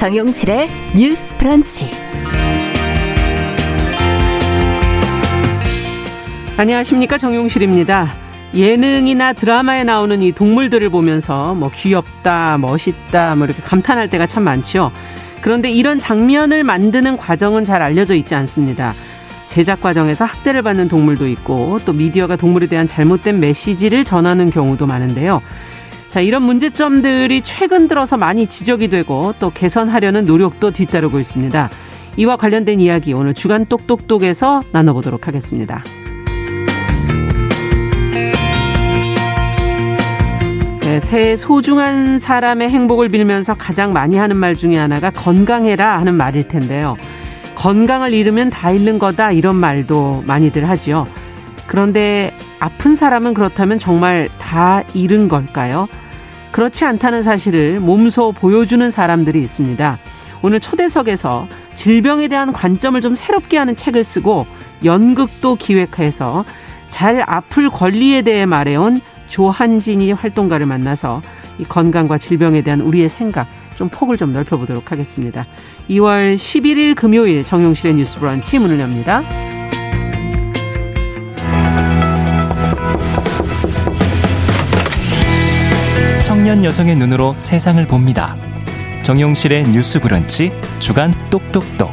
정용실의 뉴스 프런치. 안녕하십니까 정용실입니다. 예능이나 드라마에 나오는 이 동물들을 보면서 뭐 귀엽다, 멋있다, 뭐 이렇게 감탄할 때가 참 많죠. 그런데 이런 장면을 만드는 과정은 잘 알려져 있지 않습니다. 제작 과정에서 학대를 받는 동물도 있고 또 미디어가 동물에 대한 잘못된 메시지를 전하는 경우도 많은데요. 자, 이런 문제점들이 최근 들어서 많이 지적이 되고 또 개선하려는 노력도 뒤따르고 있습니다. 이와 관련된 이야기 오늘 주간 똑똑똑에서 나눠보도록 하겠습니다. 네, 새해 소중한 사람의 행복을 빌면서 가장 많이 하는 말 중에 하나가 건강해라 하는 말일 텐데요. 건강을 잃으면 다 잃는 거다 이런 말도 많이들 하지요. 그런데 아픈 사람은 그렇다면 정말 다 잃은 걸까요? 그렇지 않다는 사실을 몸소 보여주는 사람들이 있습니다. 오늘 초대석에서 질병에 대한 관점을 좀 새롭게 하는 책을 쓰고 연극도 기획해서 잘 아플 권리에 대해 말해온 조한진이 활동가를 만나서 이 건강과 질병에 대한 우리의 생각 좀 폭을 좀 넓혀보도록 하겠습니다. 2월 11일 금요일 정용실의 뉴스 브런치 문을 엽니다. 청년 여성의 눈으로 세상을 봅니다. 정용실의 뉴스 브런치 주간 똑똑똑.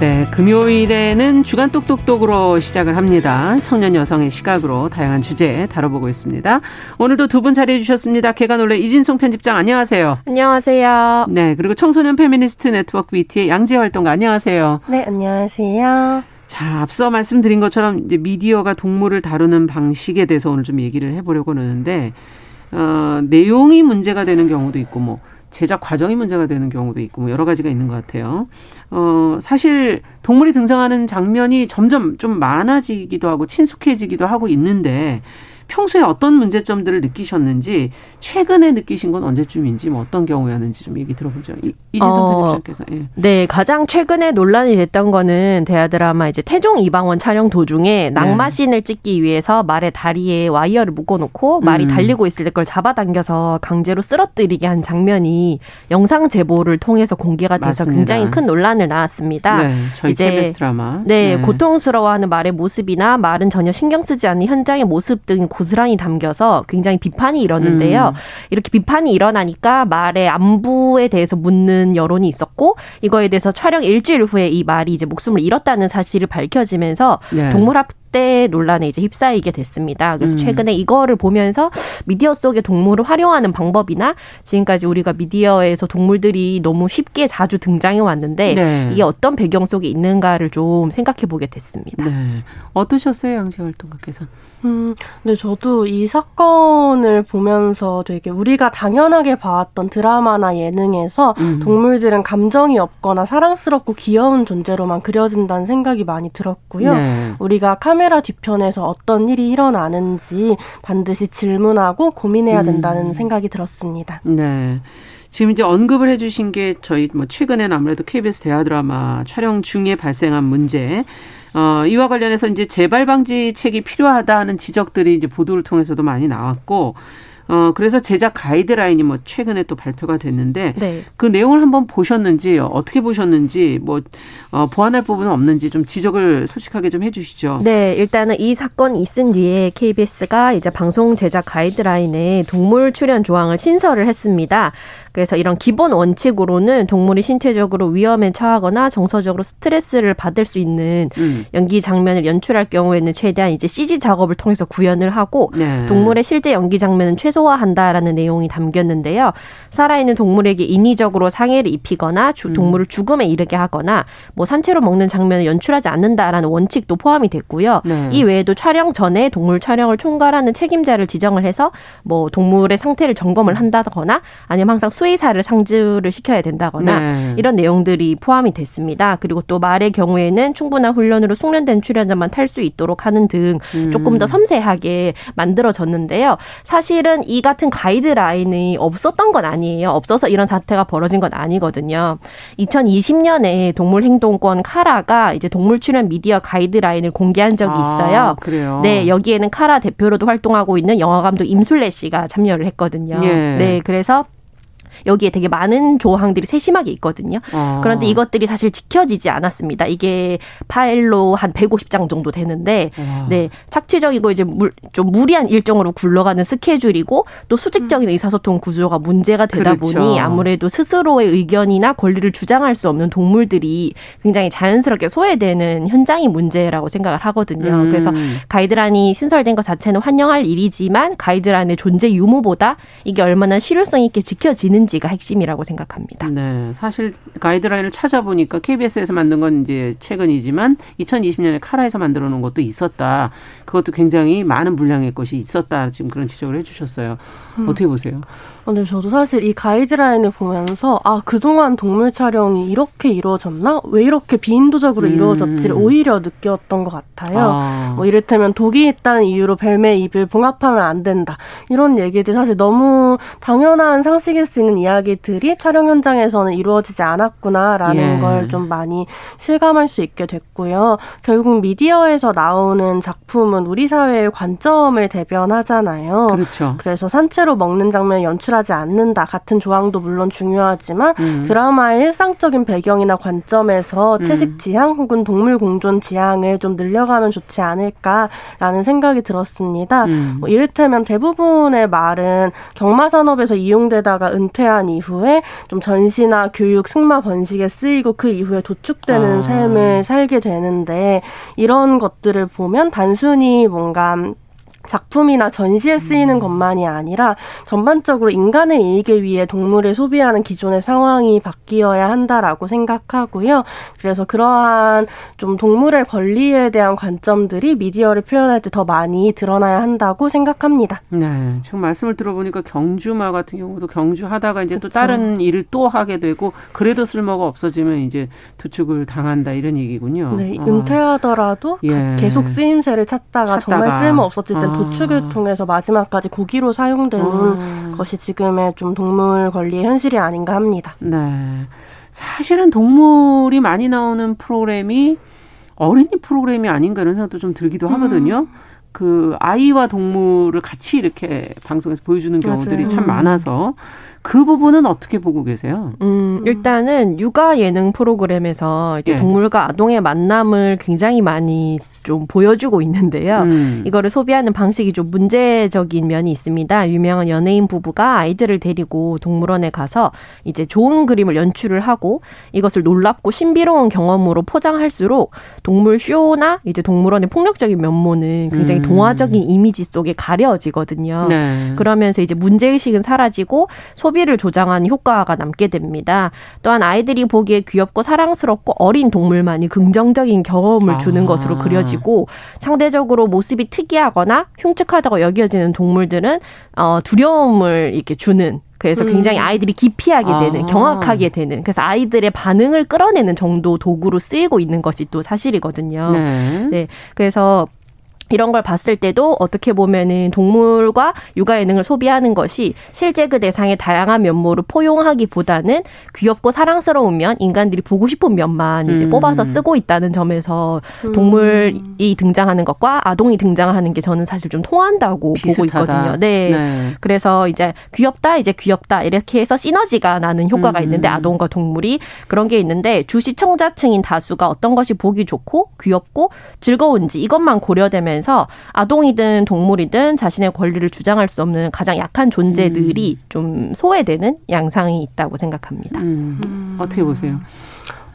네, 금요일에는 주간 똑똑똑으로 시작을 합니다. 청년 여성의 시각으로 다양한 주제 다뤄보고 있습니다. 오늘도 두 분 자리해 주셨습니다. 계간 홀로 이진송 편집장 안녕하세요. 안녕하세요. 네, 그리고 청소년 페미니스트 네트워크 위티의 양지혜 활동가 안녕하세요. 네, 안녕하세요. 자, 앞서 말씀드린 것처럼 이제 미디어가 동물을 다루는 방식에 대해서 오늘 좀 얘기를 해보려고 하는데, 어, 내용이 문제가 되는 경우도 있고, 뭐, 제작 과정이 문제가 되는 경우도 있고, 뭐, 여러 가지가 있는 것 같아요. 어, 사실 동물이 등장하는 장면이 점점 좀 많아지기도 하고, 친숙해지기도 하고 있는데, 평소에 어떤 문제점들을 느끼셨는지 최근에 느끼신 건 언제쯤인지 뭐 어떤 경우였는지 좀 얘기 들어보죠. 이, 이진성 어, 편집장께서. 예. 네, 가장 최근에 논란이 됐던 거는 대하 드라마 이제 태종 이방원 촬영 도중에 낙마신을 네. 찍기 위해서 말의 다리에 와이어를 묶어놓고 말이 음. 달리고 있을 때 그걸 잡아당겨서 강제로 쓰러뜨리게 한 장면이 영상 제보를 통해서 공개가 돼서 맞습니다. 굉장히 큰 논란을 낳았습니다. 네, 저희 이제. 네, 네, 고통스러워하는 말의 모습이나 말은 전혀 신경 쓰지 않는 현장의 모습 등 고스란히 담겨서 굉장히 비판이 일었는데요. 음. 이렇게 비판이 일어나니까 말의 안부에 대해서 묻는 여론이 있었고 이거에 대해서 촬영 일주일 후에 이 말이 이제 목숨을 잃었다는 사실이 밝혀지면서 네. 동물학 대 논란에 이제 휩싸이게 됐습니다. 그래서 음. 최근에 이거를 보면서 미디어 속의 동물을 활용하는 방법이나 지금까지 우리가 미디어에서 동물들이 너무 쉽게 자주 등장해 왔는데 네. 이게 어떤 배경 속에 있는가를 좀 생각해 보게 됐습니다. 네. 어떠셨어요, 양재 활동가께서? 음, 네, 저도 이 사건을 보면서 되게 우리가 당연하게 봐왔던 드라마나 예능에서 음. 동물들은 감정이 없거나 사랑스럽고 귀여운 존재로만 그려진다는 생각이 많이 들었고요. 네. 우리가 카메라 뒤편에서 어떤 일이 일어나는지 반드시 질문하고 고민해야 된다는 음. 생각이 들었습니다. 네. 지금 이제 언급을 해주신 게 저희 뭐 최근에는 아무래도 KBS 대화 드라마 촬영 중에 발생한 문제 어, 이와 관련해서 이제 재발 방지책이 필요하다는 지적들이 이제 보도를 통해서도 많이 나왔고 어, 그래서 제작 가이드라인이 뭐 최근에 또 발표가 됐는데 네. 그 내용을 한번 보셨는지 어떻게 보셨는지 뭐 어, 보완할 부분은 없는지 좀 지적을 솔직하게 좀 해주시죠. 네, 일단은 이 사건이 있은 뒤에 KBS가 이제 방송 제작 가이드라인에 동물 출연 조항을 신설을 했습니다. 그래서 이런 기본 원칙으로는 동물이 신체적으로 위험에 처하거나 정서적으로 스트레스를 받을 수 있는 음. 연기 장면을 연출할 경우에는 최대한 이제 CG 작업을 통해서 구현을 하고 네. 동물의 실제 연기 장면은 최소화한다라는 내용이 담겼는데요. 살아있는 동물에게 인위적으로 상해를 입히거나 주, 음. 동물을 죽음에 이르게 하거나 뭐 산채로 먹는 장면을 연출하지 않는다라는 원칙도 포함이 됐고요. 네. 이 외에도 촬영 전에 동물 촬영을 총괄하는 책임자를 지정을 해서 뭐 동물의 상태를 점검을 한다거나 아니면 항상 수의사를 상주를 시켜야 된다거나 네. 이런 내용들이 포함이 됐습니다. 그리고 또 말의 경우에는 충분한 훈련으로 숙련된 출연자만 탈 수 있도록 하는 등 음. 조금 더 섬세하게 만들어졌는데요. 사실은 이 같은 가이드라인이 없었던 건 아니에요. 없어서 이런 사태가 벌어진 건 아니거든요. 2020년에 동물행동권 카라가 이제 동물 출연 미디어 가이드라인을 공개한 적이 아, 있어요. 아, 그래요? 네, 여기에는 카라 대표로도 활동하고 있는 영화 감독 임술래 씨가 참여를 했거든요. 예. 네, 그래서 여기에 되게 많은 조항들이 세심하게 있거든요. 아. 그런데 이것들이 사실 지켜지지 않았습니다. 이게 파일로 한 150장 정도 되는데 아. 네 착취적이고 이제 물, 좀 무리한 일정으로 굴러가는 스케줄이고 또 수직적인 음. 의사소통 구조가 문제가 되다 그렇죠. 보니 아무래도 스스로의 의견이나 권리를 주장할 수 없는 동물들이 굉장히 자연스럽게 소외되는 현장이 문제라고 생각을 하거든요. 음. 그래서 가이드란이 신설된 것 자체는 환영할 일이지만 가이드란의 존재 유무보다 이게 얼마나 실효성 있게 지켜지는지 있는지가 핵심이라고 생각합니다. 네, 사실 가이드라인을 찾아보니까 KBS에서 만든 건 이제 최근이지만 2020년에 카라에서 만들어 놓은 것도 있었다. 그것도 굉장히 많은 분량의 것이 있었다. 지금 그런 지적을 해주셨어요. 음. 어떻게 보세요? 근데 저도 사실 이 가이드라인을 보면서 아 그동안 동물 촬영이 이렇게 이루어졌나? 왜 이렇게 비인도적으로 음. 이루어졌지를 오히려 느꼈던 것 같아요. 아. 뭐 이를테면 독이 있다는 이유로 뱀의 입을 봉합하면 안 된다. 이런 얘기들 사실 너무 당연한 상식일 수 있는 이야기들이 촬영 현장에서는 이루어지지 않았구나라는 예. 걸좀 많이 실감할 수 있게 됐고요. 결국 미디어에서 나오는 작품은 우리 사회의 관점을 대변하잖아요. 그렇죠. 그래서 산채로 먹는 장면 연출 노출하지 않는다 같은 조항도 물론 중요하지만 음. 드라마의 일상적인 배경이나 관점에서 음. 채식 지향 혹은 동물 공존 지향을 좀 늘려가면 좋지 않을까라는 생각이 들었습니다. 음. 뭐 이를테면 대부분의 말은 경마 산업에서 이용되다가 은퇴한 이후에 좀 전시나 교육, 승마 번식에 쓰이고 그 이후에 도축되는 아. 삶을 살게 되는데 이런 것들을 보면 단순히 뭔가 작품이나 전시에 쓰이는 음. 것만이 아니라 전반적으로 인간의 이익에 위해 동물을 소비하는 기존의 상황이 바뀌어야 한다라고 생각하고요. 그래서 그러한 좀 동물의 권리에 대한 관점들이 미디어를 표현할 때 더 많이 드러나야 한다고 생각합니다. 네. 지금 말씀을 들어보니까 경주마 같은 경우도 경주하다가 이제 그렇죠. 또 다른 일을 또 하게 되고 그래도 쓸모가 없어지면 이제 도축을 당한다 이런 얘기군요. 네. 아. 은퇴하더라도 예. 계속 쓰임새를 찾다가, 찾다가. 정말 쓸모 없었을 땐 아. 도축을 통해서 마지막까지 고기로 사용되는 음. 것이 지금의 좀 동물 권리의 현실이 아닌가 합니다. 네. 사실은 동물이 많이 나오는 프로그램이 어린이 프로그램이 아닌가 이런 생각도 좀 들기도 음. 하거든요. 음. 그 아이와 동물을 같이 이렇게 방송에서 보여주는 경우들이 맞아요. 참 많아서 그 부분은 어떻게 보고 계세요? 음, 일단은 육아 예능 프로그램에서 이제 예. 동물과 아동의 만남을 굉장히 많이 좀 보여주고 있는데요. 음. 이거를 소비하는 방식이 좀 문제적인 면이 있습니다. 유명한 연예인 부부가 아이들을 데리고 동물원에 가서 이제 좋은 그림을 연출을 하고 이것을 놀랍고 신비로운 경험으로 포장할수록 동물 쇼나 이제 동물원의 폭력적인 면모는 굉장히 음. 동화적인 이미지 속에 가려지거든요. 네. 그러면서 이제 문제의식은 사라지고 소 비를 조장하는 효과가 남게 됩니다. 또한 아이들이 보기에 귀엽고 사랑스럽고 어린 동물만이 긍정적인 경험을 주는 아. 것으로 그려지 가지고 상대적으로 모습이 특이하거나 흉측하다고 여겨지는 동물들은 어 두려움을 이렇게 주는 그래서 굉장히 음. 아이들이 기피하게 되는, 아. 경악하게 되는, 그래서 아이들의 반응을 끌어내는 정도 도구로 쓰이고 있는 것이 또 사실이거든요. 네. 네. 그래서 이런 걸 봤을 때도 어떻게 보면은 동물과 육아 예능을 소비하는 것이 실제 그 대상의 다양한 면모를 포용하기보다는 귀엽고 사랑스러우면 인간들이 보고 싶은 면만 이제 음. 뽑아서 쓰고 있다는 점에서 음. 동물이 등장하는 것과 아동이 등장하는 게 저는 사실 좀 통한다고 비슷하다. 보고 있거든요. 네. 네. 그래서 이제 귀엽다, 이제 귀엽다 이렇게 해서 시너지가 나는 효과가 음. 있는데 아동과 동물이 그런 게 있는데 주 시청자층인 다수가 어떤 것이 보기 좋고 귀엽고 즐거운지 이것만 고려되면 하면서 아동이든 동물이든 자신의 권리를 주장할 수 없는 가장 약한 존재들이 음. 좀 소외되는 양상이 있다고 생각합니다. 음. 음. 어떻게 보세요?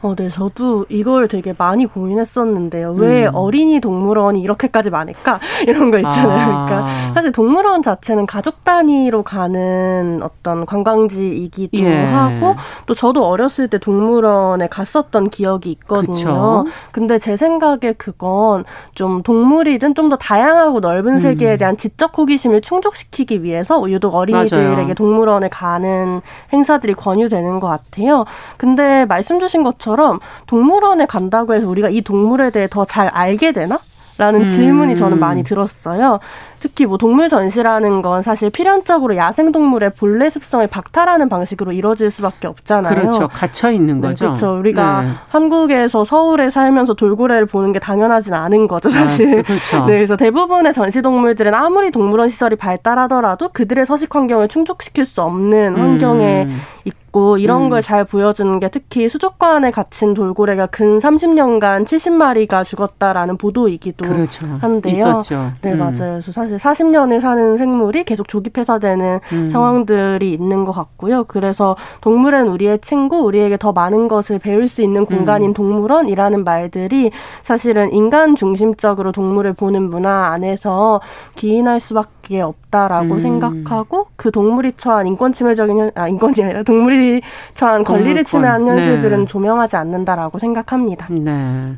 어, 네, 저도 이걸 되게 많이 고민했었는데요. 왜 음. 어린이 동물원이 이렇게까지 많을까? 이런 거 있잖아요. 아. 그러니까 사실 동물원 자체는 가족 단위로 가는 어떤 관광지이기도 예. 하고 또 저도 어렸을 때 동물원에 갔었던 기억이 있거든요. 그쵸? 근데 제 생각에 그건 좀 동물이든 좀 더 다양하고 넓은 음. 세계에 대한 지적 호기심을 충족시키기 위해서 유독 어린이들에게 맞아요. 동물원에 가는 행사들이 권유되는 것 같아요. 근데 말씀 주신 것처럼 것처럼 동물원에 간다고 해서 우리가 이 동물에 대해 더 잘 알게 되나? 라는 음. 질문이 저는 많이 들었어요. 특히 뭐 동물 전시라는 건 사실 필연적으로 야생 동물의 본래 습성을 박탈하는 방식으로 이루어질 수밖에 없잖아요. 그렇죠. 갇혀 있는 네, 거죠. 그렇죠. 우리가 네. 한국에서 서울에 살면서 돌고래를 보는 게 당연하진 않은 거죠, 사실. 아, 그렇죠. 네, 그래서 대부분의 전시 동물들은 아무리 동물원 시설이 발달하더라도 그들의 서식 환경을 충족시킬 수 없는 환경에 음. 있고 이런 음. 걸잘 보여주는 게 특히 수족관에 갇힌 돌고래가 근 30년간 70마리가 죽었다라는 보도이기도 그렇죠. 한데요. 있었죠. 네, 음. 맞아요. 그래서 사실 40년을 사는 생물이 계속 조기 폐사되는 음. 상황들이 있는 것 같고요. 그래서 동물은 우리의 친구, 우리에게 더 많은 것을 배울 수 있는 공간인 음. 동물원이라는 말들이 사실은 인간 중심적으로 동물을 보는 문화 안에서 기인할 수밖에 없다라고 음. 생각하고 그 동물이 처한 인권 침해적인 현, 아 인권이 아니라 동물이 처한 권리를. 침해한 현실들은 네. 조명하지 않는다라고 생각합니다. 네.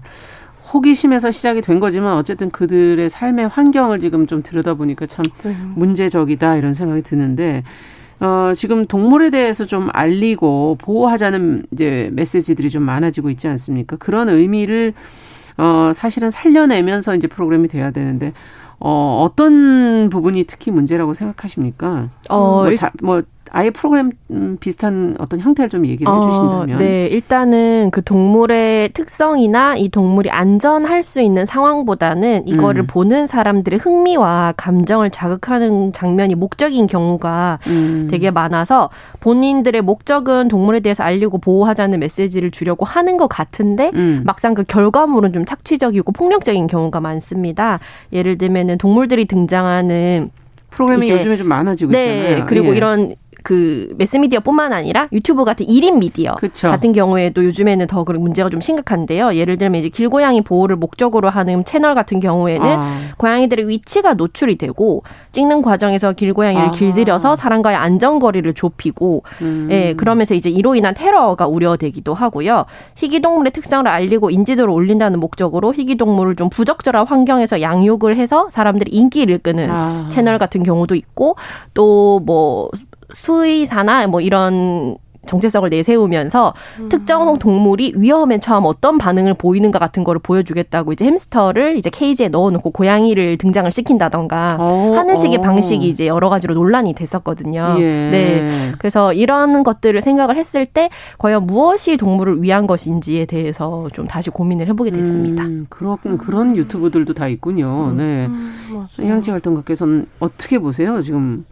호기심에서 시작이 된 거지만 어쨌든 그들의 삶의 환경을 지금 좀 들여다보니까 참 네. 문제적이다 이런 생각이 드는데 어, 지금 동물에 대해서 좀 알리고 보호하자는 이제 메시지들이 좀 많아지고 있지 않습니까? 그런 의미를 어, 사실은 살려내면서 이제 프로그램이 돼야 되는데 어, 어떤 부분이 특히 문제라고 생각하십니까? 어, 뭐, 자, 뭐 아예 프로그램 음, 비슷한 어떤 형태를 좀 얘기를 어, 해주신다면. 네, 일단은 그 동물의 특성이나 이 동물이 안전할 수 있는 상황보다는 이거를 음. 보는 사람들의 흥미와 감정을 자극하는 장면이 목적인 경우가 음. 되게 많아서 본인들의 목적은 동물에 대해서 알리고 보호하자는 메시지를 주려고 하는 것 같은데 음. 막상 그 결과물은 좀 착취적이고 폭력적인 경우가 많습니다. 예를 들면은 동물들이 등장하는 프로그램이 요즘에 좀 많아지고 네, 있잖아요. 그리고 예. 이런 그 매스미디어뿐만 아니라 유튜브 같은 1인 미디어 그쵸. 같은 경우에도 요즘에는 더 그런 문제가 좀 심각한데요. 예를 들면 이제 길고양이 보호를 목적으로 하는 채널 같은 경우에는 아. 고양이들의 위치가 노출이 되고 찍는 과정에서 길고양이를 아. 길들여서 사람과의 안전거리를 좁히고 음. 예, 그러면서 이제 이로 인한 테러가 우려되기도 하고요. 희귀동물의 특성을 알리고 인지도를 올린다는 목적으로 희귀동물을 좀 부적절한 환경에서 양육을 해서 사람들이 인기를 끄는 아. 채널 같은 경우도 있고 또뭐 수의사나 뭐 이런 정체성을 내세우면서 음. 특정 동물이 위험에 처하면 어떤 반응을 보이는가 같은 거를 보여주겠다고 이제 햄스터를 이제 케이지에 넣어놓고 고양이를 등장을 시킨다던가 오, 어, 하는 식의 오. 어. 방식이 이제 여러 가지로 논란이 됐었거든요. 예. 네. 그래서 이런 것들을 생각을 했을 때 과연 무엇이 동물을 위한 것인지에 대해서 좀 다시 고민을 해보게 됐습니다. 음, 그런 그런 유튜브들도 다 있군요. 음. 네. 음, 양치 활동가께서는 어떻게 보세요? 지금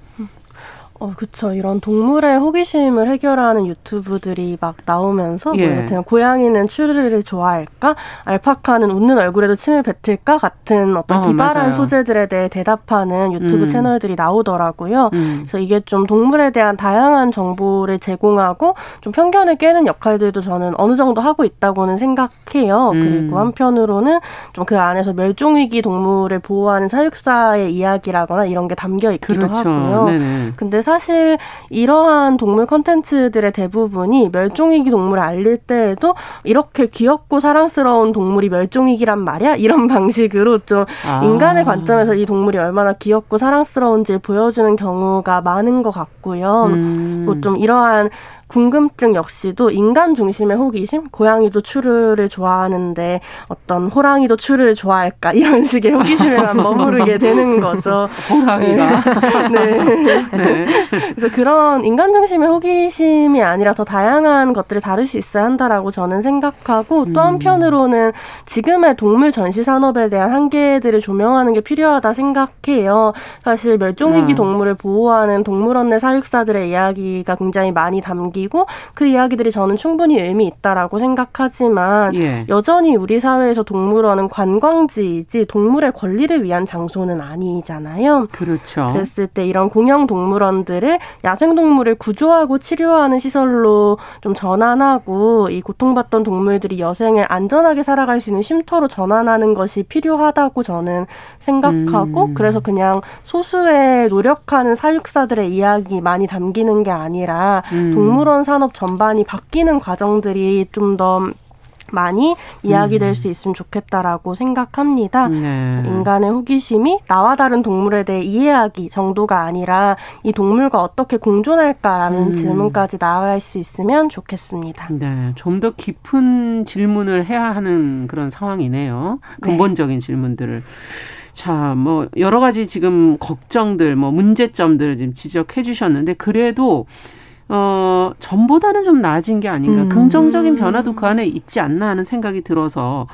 어, 그쵸. 이런 동물의 호기심을 해결하는 유튜브들이 막 나오면서, 뭐 예. 뭐, 그냥 고양이는 추리를 좋아할까? 알파카는 웃는 얼굴에도 침을 뱉을까? 같은 어떤 어, 기발한 맞아요. 소재들에 대해 대답하는 유튜브 음. 채널들이 나오더라고요. 음. 그래서 이게 좀 동물에 대한 다양한 정보를 제공하고 좀 편견을 깨는 역할들도 저는 어느 정도 하고 있다고는 생각해요. 음. 그리고 한편으로는 좀 그 안에서 멸종위기 동물을 보호하는 사육사의 이야기라거나 이런 게 담겨 있기도 그렇죠. 하고요. 네네. 근데 사실 이러한 동물 컨텐츠들의 대부분이 멸종위기 동물을 알릴 때에도 이렇게 귀엽고 사랑스러운 동물이 멸종위기란 말이야? 이런 방식으로 좀 아. 인간의 관점에서 이 동물이 얼마나 귀엽고 사랑스러운지 보여주는 경우가 많은 것 같고요. 음. 좀 이러한 궁금증 역시도 인간 중심의 호기심, 고양이도 추르를 좋아하는데 어떤 호랑이도 추르를 좋아할까 이런 식의 호기심에만 머무르게 되는 거죠. 호랑이가. 네. 네. 그래서 그런 인간 중심의 호기심이 아니라 더 다양한 것들을 다룰 수 있어야 한다라고 저는 생각하고 또 음. 한편으로는 지금의 동물 전시 산업에 대한 한계들을 조명하는 게 필요하다 생각해요. 사실 멸종위기 음. 동물을 보호하는 동물원 내 사육사들의 이야기가 굉장히 많이 담긴 이야기고 그 이야기들이 저는 충분히 의미 있다라고 생각하지만 예. 여전히 우리 사회에서 동물원은 관광지이지 동물의 권리를 위한 장소는 아니잖아요. 그렇죠. 그랬을 때 이런 공영 동물원들을 야생 동물을 구조하고 치료하는 시설로 좀 전환하고 이 고통받던 동물들이 여생을 안전하게 살아갈 수 있는 쉼터로 전환하는 것이 필요하다고 저는 생각하고 음. 그래서 그냥 소수의 노력하는 사육사들의 이야기 많이 담기는 게 아니라 음. 동물 원 산업 전반이 바뀌는 과정들이 좀더 많이 이야기될 음. 수 있으면 좋겠다라고 생각합니다. 네. 인간의 호기심이 나와 다른 동물에 대해 이해하기 정도가 아니라 이 동물과 어떻게 공존할까라는 음. 질문까지 나아갈 수 있으면 좋겠습니다. 네, 좀 더 깊은 질문을 해야 하는 그런 상황이네요. 네. 근본적인 네. 질문들을. 자, 뭐 여러 가지 지금 걱정들, 뭐 문제점들을 지금 지적해 주셨는데 그래도 어, 전보다는 좀 나아진 게 아닌가. 음. 긍정적인 변화도 그 안에 있지 않나 하는 생각이 들어서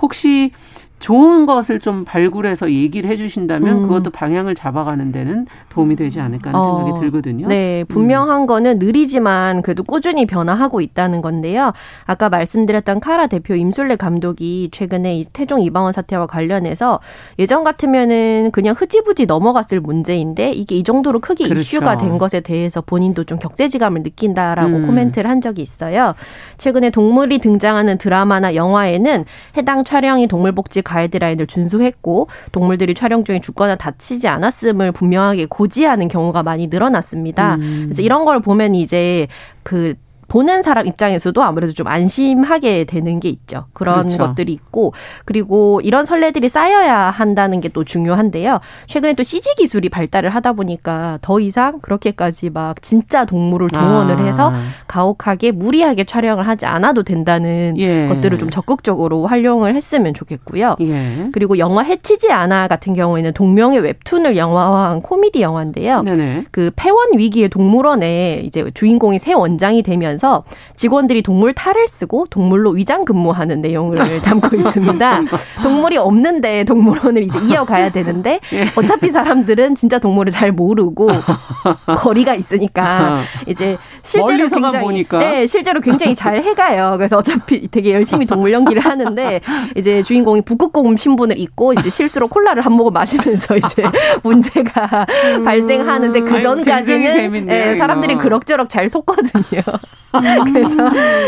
혹시 좋은 것을 좀 발굴해서 얘기를 해주신다면 음. 그것도 방향을 잡아가는 데는 도움이 되지 않을까 하는 어. 생각이 들거든요. 네, 분명한 음. 거는 느리지만 그래도 꾸준히 변화하고 있다는 건데요. 아까 말씀드렸던 카라 대표 임술래 감독이 최근에 이 태종 이방원 사태와 관련해서 예전 같으면은 그냥 흐지부지 넘어갔을 문제인데 이게 이 정도로 크게 그렇죠. 이슈가 된 것에 대해서 본인도 좀 격세지감을 느낀다라고 음. 코멘트를 한 적이 있어요. 최근에 동물이 등장하는 드라마나 영화에는 해당 촬영이 동물복지 가이드라인을 준수했고 동물들이 촬영 중에 죽거나 다치지 않았음을 분명하게 고지하는 경우가 많이 늘어났습니다. 음. 그래서 이런 걸 보면 이제 그 보는 사람 입장에서도 아무래도 좀 안심하게 되는 게 있죠. 그런 그렇죠. 것들이 있고 그리고 이런 선례들이 쌓여야 한다는 게 또 중요한데요. 최근에 또 CG 기술이 발달을 하다 보니까 더 이상 그렇게까지 막 진짜 동물을 동원을 아. 해서 가혹하게 무리하게 촬영을 하지 않아도 된다는 예. 것들을 좀 적극적으로 활용을 했으면 좋겠고요. 예. 그리고 영화 해치지 않아 같은 경우에는 동명의 웹툰을 영화화한 코미디 영화인데요. 네네. 그 폐원 위기의 동물원에 이제 주인공이 새 원장이 되면 하면서 직원들이 동물 탈을 쓰고 동물로 위장 근무하는 내용을 담고 있습니다. 동물이 없는데 동물원을 이제 이어가야 되는데 예. 어차피 사람들은 진짜 동물을 잘 모르고 거리가 있으니까 이제 실제로 굉장히 보니까. 네, 실제로 굉장히 잘 해가요. 그래서 어차피 되게 열심히 동물 연기를 하는데 이제 주인공이 북극곰 신분을 입고 이제 실수로 콜라를 한 모금 마시면서 이제 문제가 음. 발생하는데 그 전까지는 네, 사람들이 그럭저럭 잘 속거든요. 그래서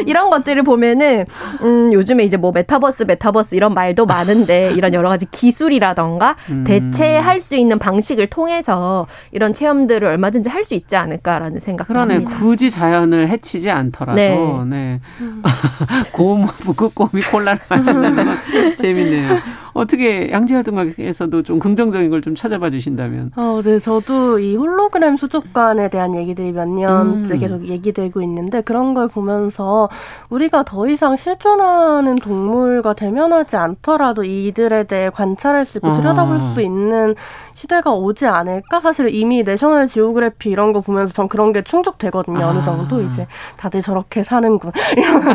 이런 것들을 보면은 음 요즘에 이제 뭐 메타버스 메타버스 이런 말도 많은데 이런 여러 가지 기술이라던가 음. 대체할 수 있는 방식을 통해서 이런 체험들을 얼마든지 할 수 있지 않을까라는 생각. 그러네. 합니다. 굳이 자연을 해치지 않더라도 네. 네. 곰 북극곰이 콜라를 건 재밌네요. 어떻게 양지활동가에서도 좀 긍정적인 걸 좀 찾아봐 주신다면. 어, 네, 저도 이 홀로그램 수족관에 대한 얘기들이 몇 년째 음. 계속 얘기되고 있는데 그런 걸 보면서 우리가 더 이상 실존하는 동물과 대면하지 않더라도 이들에 대해 관찰할 수 있고 들여다볼 수 있는 시대가 오지 않을까? 사실 이미 내셔널 지오그래피 이런 거 보면서 전 그런 게 충족되거든요. 아. 어느 정도 이제 다들 저렇게 사는군 이런 걸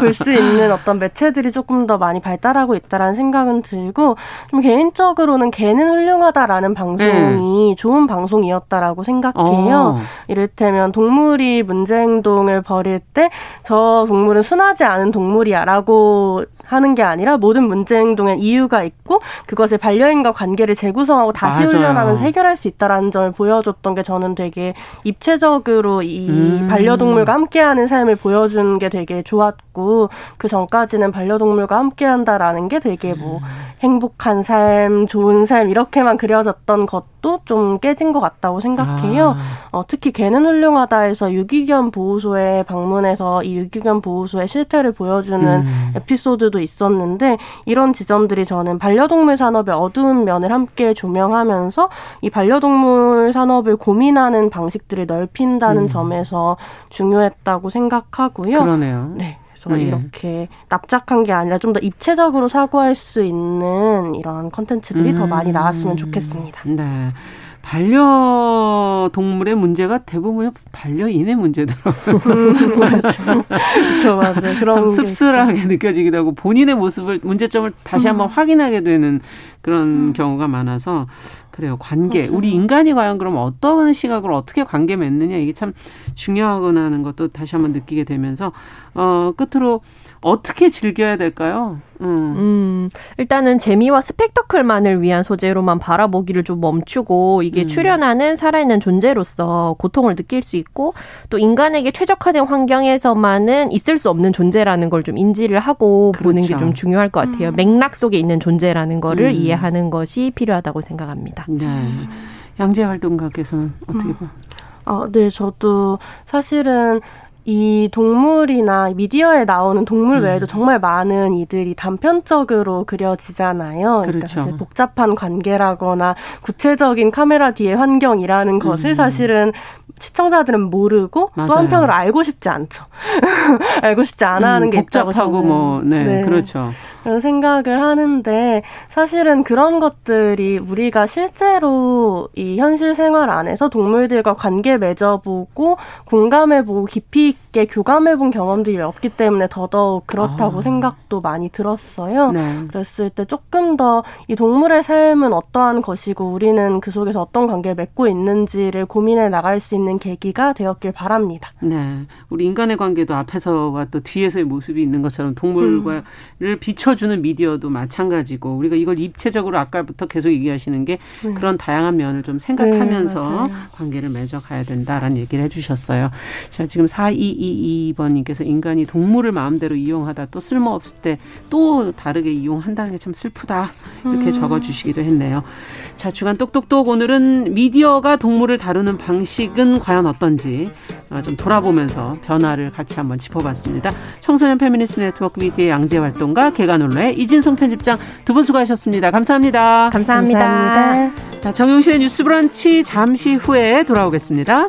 볼 수 있는 어떤 매체들이 조금 더 많이 발달하고 있다라는 생각은 들고 좀 개인적으로는 개는 훌륭하다라는 방송이 음. 좋은 방송이었다라고 생각해요. 어. 이를테면 동물이 문제 행동을 벌일 때 저 동물은 순하지 않은 동물이야라고 하는 게 아니라 모든 문제 행동엔 이유가 있고 그것을 반려인과 관계를 재구성하고 다시 맞아요. 훈련하면서 해결할 수 있다라는 점을 보여줬던 게 저는 되게 입체적으로 이 음. 반려동물과 함께하는 삶을 보여준 게 되게 좋았고 그 전까지는 반려동물과 함께한다라는 게 되게 뭐 음. 행복한 삶, 좋은 삶 이렇게만 그려졌던 것 도 좀 깨진 것 같다고 생각해요. 아. 어, 특히 개는 훌륭하다에서 유기견 보호소에 방문해서 이 유기견 보호소의 실태를 보여주는 음. 에피소드도 있었는데 이런 지점들이 저는 반려동물 산업의 어두운 면을 함께 조명하면서 이 반려동물 산업을 고민하는 방식들을 넓힌다는 음. 점에서 중요했다고 생각하고요. 그러네요. 네. 그래서 네. 이렇게 납작한 게 아니라 좀 더 입체적으로 사고할 수 있는 이런 컨텐츠들이 음. 더 많이 나왔으면 좋겠습니다. 네. 반려동물의 문제가 대부분 반려인의 문제더라고요. 음, 맞아요. 맞아요. 그런 참 씁쓸하게 느껴지기도 하고 본인의 모습을 문제점을 다시 한번 음. 확인하게 되는 그런 음. 경우가 많아서 그래요. 관계. 맞아요. 우리 인간이 과연 그럼 어떤 시각으로 어떻게 관계 맺느냐 이게 참 중요하구나 하는 것도 다시 한번 느끼게 되면서 어 끝으로 어떻게 즐겨야 될까요? 음. 음. 일단은 재미와 스펙터클만을 위한 소재로만 바라보기를 좀 멈추고 이게 음. 출연하는 살아있는 존재로서 고통을 느낄 수 있고 또 인간에게 최적화된 환경에서만은 있을 수 없는 존재라는 걸 좀 인지를 하고 그렇죠. 보는 게 좀 중요할 것 같아요. 음. 맥락 속에 있는 존재라는 거를 음. 이해하는 것이 필요하다고 생각합니다. 네. 양재 활동가께서는 어떻게 음. 봐? 아, 네, 저도 사실은 이 동물이나 미디어에 나오는 동물 음. 외에도 음. 정말 많은 이들이 단편적으로 그려지잖아요. 그러니까 그렇죠. 그러니까 복잡한 관계라거나 구체적인 카메라 뒤의 환경이라는 것을 음. 사실은 시청자들은 모르고 맞아요. 또 한편으로 알고 싶지 않죠. 알고 싶지 않아 하는 음, 게 복잡하고 뭐, 네, 네, 그렇죠. 그런 생각을 하는데 사실은 그런 것들이 우리가 실제로 이 현실 생활 안에서 동물들과 관계 맺어보고 공감해보고 깊이 있게 교감해본 경험들이 없기 때문에 더더욱 그렇다고 아. 생각도 많이 들었어요. 네. 그랬을 때 조금 더 이 동물의 삶은 어떠한 것이고 우리는 그 속에서 어떤 관계를 맺고 있는지를 고민해 나갈 수 있는 계기가 되었길 바랍니다. 네. 우리 인간의 관계도 앞에서와 또 뒤에서의 모습이 있는 것처럼 동물과를 음. 비춰 보여주는 미디어도 마찬가지고 우리가 이걸 입체적으로 아까부터 계속 얘기하시는 게 네. 그런 다양한 면을 좀 생각하면서 네, 관계를 맺어가야 된다라는 얘기를 해주셨어요. 자 지금 4222번님께서 인간이 동물을 마음대로 이용하다 또 쓸모없을 때 또 다르게 이용한다는 게 참 슬프다 이렇게 음. 적어주시기도 했네요. 자 주간 똑똑똑 오늘은 미디어가 동물을 다루는 방식은 과연 어떤지 어, 좀 돌아보면서 변화를 같이 한번 짚어봤습니다. 청소년 페미니스트 네트워크 미디어 양재 활동가 계간 논로의 이진성 편집장 두 분 수고하셨습니다. 감사합니다. 감사합니다. 감사합니다. 자, 정용실의 뉴스 브런치 잠시 후에 돌아오겠습니다.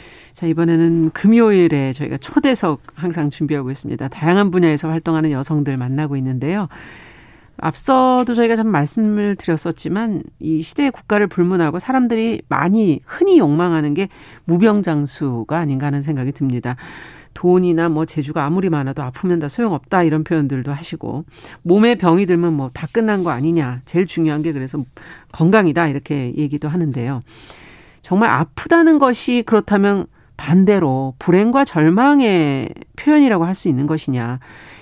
자, 이번에는 금요일에 저희가 초대석 항상 준비하고 있습니다. 다양한 분야에서 활동하는 여성들 만나고 있는데요. 앞서도 저희가 좀 말씀을 드렸었지만 이 시대의 국가를 불문하고 사람들이 많이 흔히 욕망하는 게 무병장수가 아닌가 하는 생각이 듭니다. 돈이나 뭐 재주가 아무리 많아도 아프면 다 소용없다 이런 표현들도 하시고 몸에 병이 들면 뭐 다 끝난 거 아니냐 제일 중요한 게 그래서 건강이다 이렇게 얘기도 하는데요. 정말 아프다는 것이 그렇다면 반대로 불행과 절망의 표현이라고 할 수 있는 것이냐.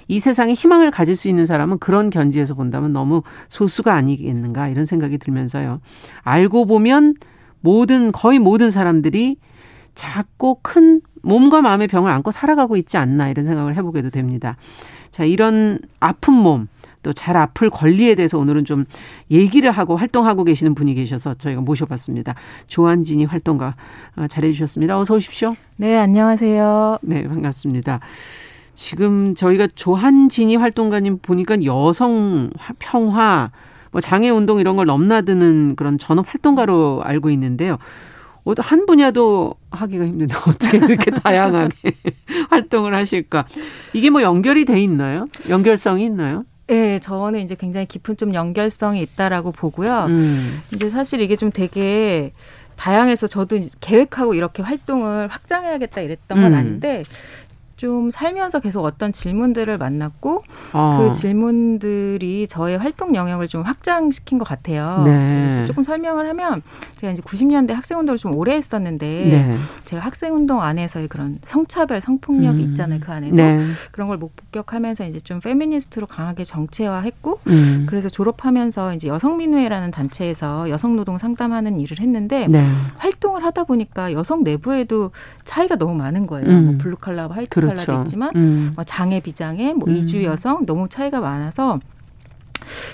이 세상에 희망을 가질 수 있는 사람은 그런 견지에서 본다면 너무 소수가 아니겠는가 이런 생각이 들면서요. 알고 보면 모든 거의 모든 사람들이 작고 큰 몸과 마음의 병을 안고 살아가고 있지 않나 이런 생각을 해보게도 됩니다. 자, 이런 아픈 몸 또 잘 아플 권리에 대해서 오늘은 좀 얘기를 하고 활동하고 계시는 분이 계셔서 저희가 모셔봤습니다. 조한진이 활동가 어, 잘해주셨습니다. 어서 오십시오. 네, 안녕하세요. 네, 반갑습니다. 지금 저희가 조한진이 활동가님 보니까 여성 평화, 뭐 장애 운동 이런 걸 넘나드는 그런 전업 활동가로 알고 있는데요. 한 분야도 하기가 힘든데 어떻게 이렇게 다양하게 활동을 하실까? 이게 뭐 연결이 돼 있나요? 연결성이 있나요? 네, 저는 이제 굉장히 깊은 좀 연결성이 있다라고 보고요. 음. 이제 사실 이게 좀 되게 다양해서 저도 계획하고 이렇게 활동을 확장해야겠다 이랬던 건 음. 아닌데 좀 살면서 계속 어떤 질문들을 만났고 어. 그 질문들이 저의 활동 영역을 좀 확장시킨 것 같아요. 네. 그래서 조금 설명을 하면 제가 이제 90년대 학생 운동을 좀 오래 했었는데 네. 제가 학생 운동 안에서의 그런 성차별, 성폭력이 음. 있잖아요. 그 안에도 네. 그런 걸 목격하면서 이제 좀 페미니스트로 강하게 정체화했고 음. 그래서 졸업하면서 이제 여성민우회라는 단체에서 여성 노동 상담하는 일을 했는데 네. 활동을 하다 보니까 여성 내부에도 차이가 너무 많은 거예요. 음. 뭐 블루칼라, 화이트칼라 그렇죠. 그렇죠. 있지만 음. 뭐 장애 비장애, 뭐 음. 이주 여성 너무 차이가 많아서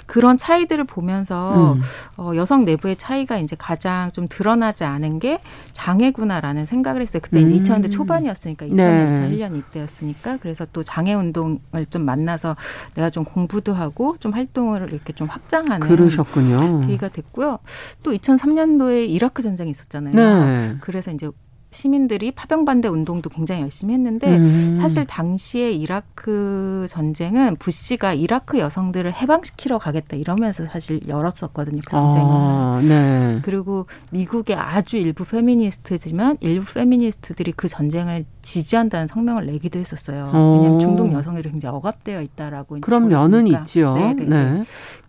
그런 차이들을 보면서 음. 어, 여성 내부의 차이가 이제 가장 좀 드러나지 않은 게 장애구나라는 생각을 했어요. 그때 음. 이제 2000년대 초반이었으니까 2000년, 네. 2001년 이때였으니까 그래서 또 장애 운동을 좀 만나서 내가 좀 공부도 하고 좀 활동을 이렇게 좀 확장하는 그러셨군요. 계기가 됐고요. 또 2003년도에 이라크 전쟁이 있었잖아요. 네. 그래서 이제 시민들이 파병 반대 운동도 굉장히 열심히 했는데 음. 사실 당시에 이라크 전쟁은 부시가 이라크 여성들을 해방시키러 가겠다 이러면서 사실 열었었거든요. 그 전쟁은. 아, 네. 그리고 미국의 아주 일부 페미니스트지만 일부 페미니스트들이 그 전쟁을 지지한다는 성명을 내기도 했었어요. 어. 왜냐하면 중동 여성들이 굉장히 억압되어 있다라고. 그런 면은 있지요. 네, 네, 네. 네.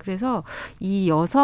그래서 이 여성이라는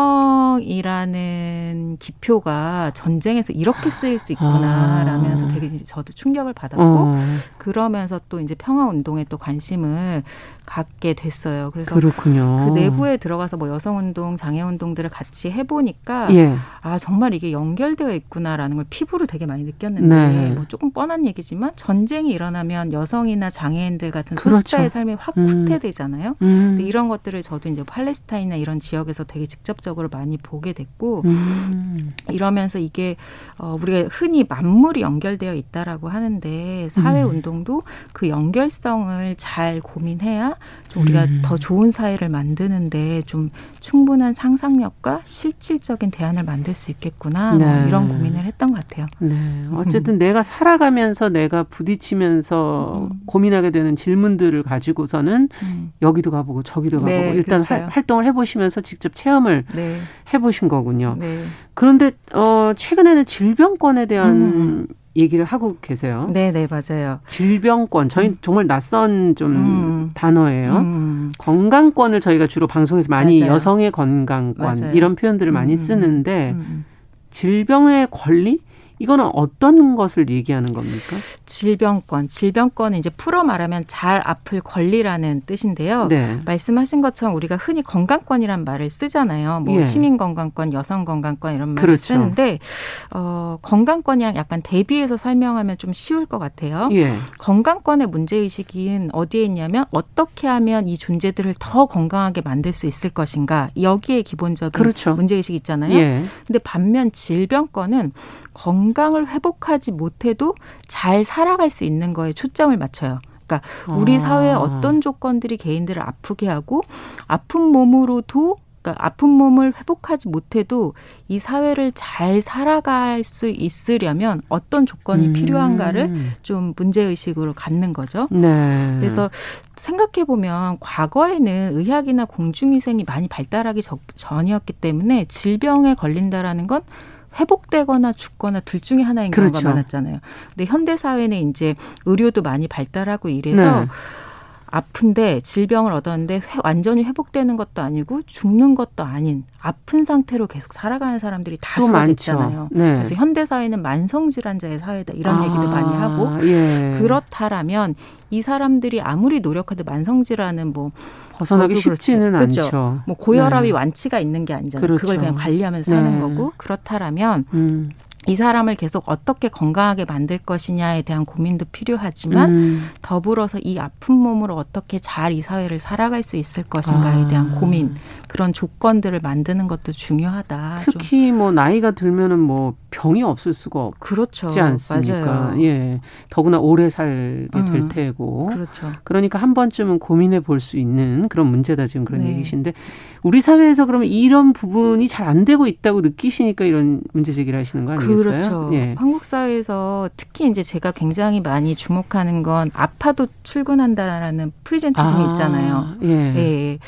기표가 전쟁에서 이렇게 쓰일 수 있구나라면서 아. 되게 저도 충격을 받았고 어. 그러면서 또 이제 평화 운동에 또 관심을 갖게 됐어요. 그래서 그렇군요. 그 내부에 들어가서 뭐 여성 운동, 장애 운동들을 같이 해 보니까 예. 아 정말 이게 연결되어 있구나라는 걸 피부로 되게 많이 느꼈는데 네. 뭐 조금 뻔한 얘기지만 전쟁이 일어나면 여성이나 장애인들 같은 그렇죠. 소수자의 삶이 확 음. 후퇴되잖아요. 음. 이런 것들을 저도 이제 팔레스타인이나 이런 지역에서 되게 직접적으로 많이 보게 됐고 음. 이러면서 이게 어 우리가 흔히 만물이 연결되어 있다라고 하는데 사회 음. 운동도 그 연결성을 잘 고민해야 좀 우리가 음. 더 좋은 사회를 만드는데 좀 충분한 상상력과 실질적인 대안을 만들 수 있겠구나 뭐 네. 뭐 이런 고민을 했던 것 같아요. 네. 어쨌든 음. 내가 살아가면서 내가 부딪히면서 음. 고민하게 되는 질문들을 가지고서는 음. 여기도 가보고 저기도 가보고 네, 일단 하, 활동을 해보시면서 직접 체험을 네. 해보신 거군요. 네. 그런데 어 최근에는 질병권에 대한 음. 얘기를 하고 계세요. 네, 네, 맞아요. 질병권. 저희 음. 정말 낯선 좀 음. 단어예요. 음. 건강권을 저희가 주로 방송에서 많이 맞아요. 여성의 건강권 맞아요. 이런 표현들을 많이 음. 쓰는데 음. 질병의 권리? 이거는 어떤 것을 얘기하는 겁니까? 질병권. 질병권은 이제 풀어 말하면 잘 아플 권리라는 뜻인데요. 네. 말씀하신 것처럼 우리가 흔히 건강권이란 말을 쓰잖아요. 뭐 예. 시민 건강권, 여성 건강권 이런 말을 그렇죠. 쓰는데 어, 건강권이랑 약간 대비해서 설명하면 좀 쉬울 것 같아요. 예. 건강권의 문제 의식은 어디에 있냐면 어떻게 하면 이 존재들을 더 건강하게 만들 수 있을 것인가 여기에 기본적인 그렇죠. 문제 의식이 있잖아요. 예. 근데 반면 질병권은 건강을 회복하지 못해도 잘 살아갈 수 있는 거에 초점을 맞춰요. 그러니까 우리 아. 사회의 어떤 조건들이 개인들을 아프게 하고 아픈 몸으로도 그러니까 아픈 몸을 회복하지 못해도 이 사회를 잘 살아갈 수 있으려면 어떤 조건이 음. 필요한가를 좀 문제 의식으로 갖는 거죠. 네. 그래서 생각해 보면 과거에는 의학이나 공중위생이 많이 발달하기 전이었기 때문에 질병에 걸린다라는 건 회복되거나 죽거나 둘 중에 하나인 그렇죠. 경우가 많았잖아요. 근데 현대 사회는 이제 의료도 많이 발달하고 이래서 네. 아픈데 질병을 얻었는데 회, 완전히 회복되는 것도 아니고 죽는 것도 아닌 아픈 상태로 계속 살아가는 사람들이 다수가 됐잖아요. 네. 그래서 현대 사회는 만성 질환자의 사회다 이런 아, 얘기도 많이 하고 예. 그렇다라면 이 사람들이 아무리 노력해도 만성 질환은 뭐 벗어나기 쉽지는 그렇죠. 않죠. 뭐 고혈압이 네. 완치가 있는 게 아니잖아요. 그렇죠. 그걸 그냥 관리하면서 사는 네. 거고 그렇다라면 음. 이 사람을 계속 어떻게 건강하게 만들 것이냐에 대한 고민도 필요하지만 음. 더불어서 이 아픈 몸으로 어떻게 잘 이 사회를 살아갈 수 있을 것인가에 아. 대한 고민 그런 조건들을 만드는 것도 중요하다. 특히 좀. 뭐 나이가 들면은 뭐 병이 없을 수가 그렇죠. 없지 않습니까? 맞아요. 예. 더구나 오래 살게 음. 될 테고. 그렇죠. 그러니까 한 번쯤은 고민해 볼 수 있는 그런 문제다 지금 그런 네. 얘기신데 우리 사회에서 그러면 이런 부분이 잘 안 되고 있다고 느끼시니까 이런 문제 제기를 하시는 거 아니 겠어요? 그렇죠. 예. 한국 사회에서 특히 이제 제가 굉장히 많이 주목하는 건 아파도 출근한다라는 프리젠티즘이 아, 있잖아요. 예. 예.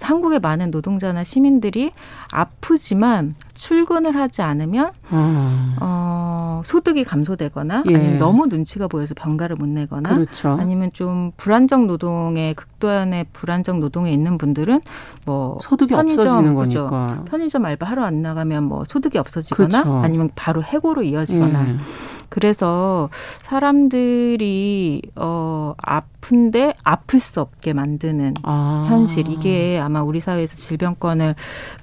한국의 많은 노동자나 시민들이 아프지만 출근을 하지 않으면 아. 어, 소득이 감소되거나 예. 아니면 너무 눈치가 보여서 병가를 못 내거나 그렇죠. 아니면 좀 불안정 노동에 극도한의 불안정 노동에 있는 분들은 뭐 소득이 편의점, 없어지는 거니까 그렇죠. 편의점 알바 하러 안 나가면 뭐 소득이 없어지거나 그렇죠. 아니면 바로 해고로 이어지거나 예. 그래서 사람들이 어 아픈데 아플 수 없게 만드는 아. 현실 이게 아마 우리 사회에서 질병권을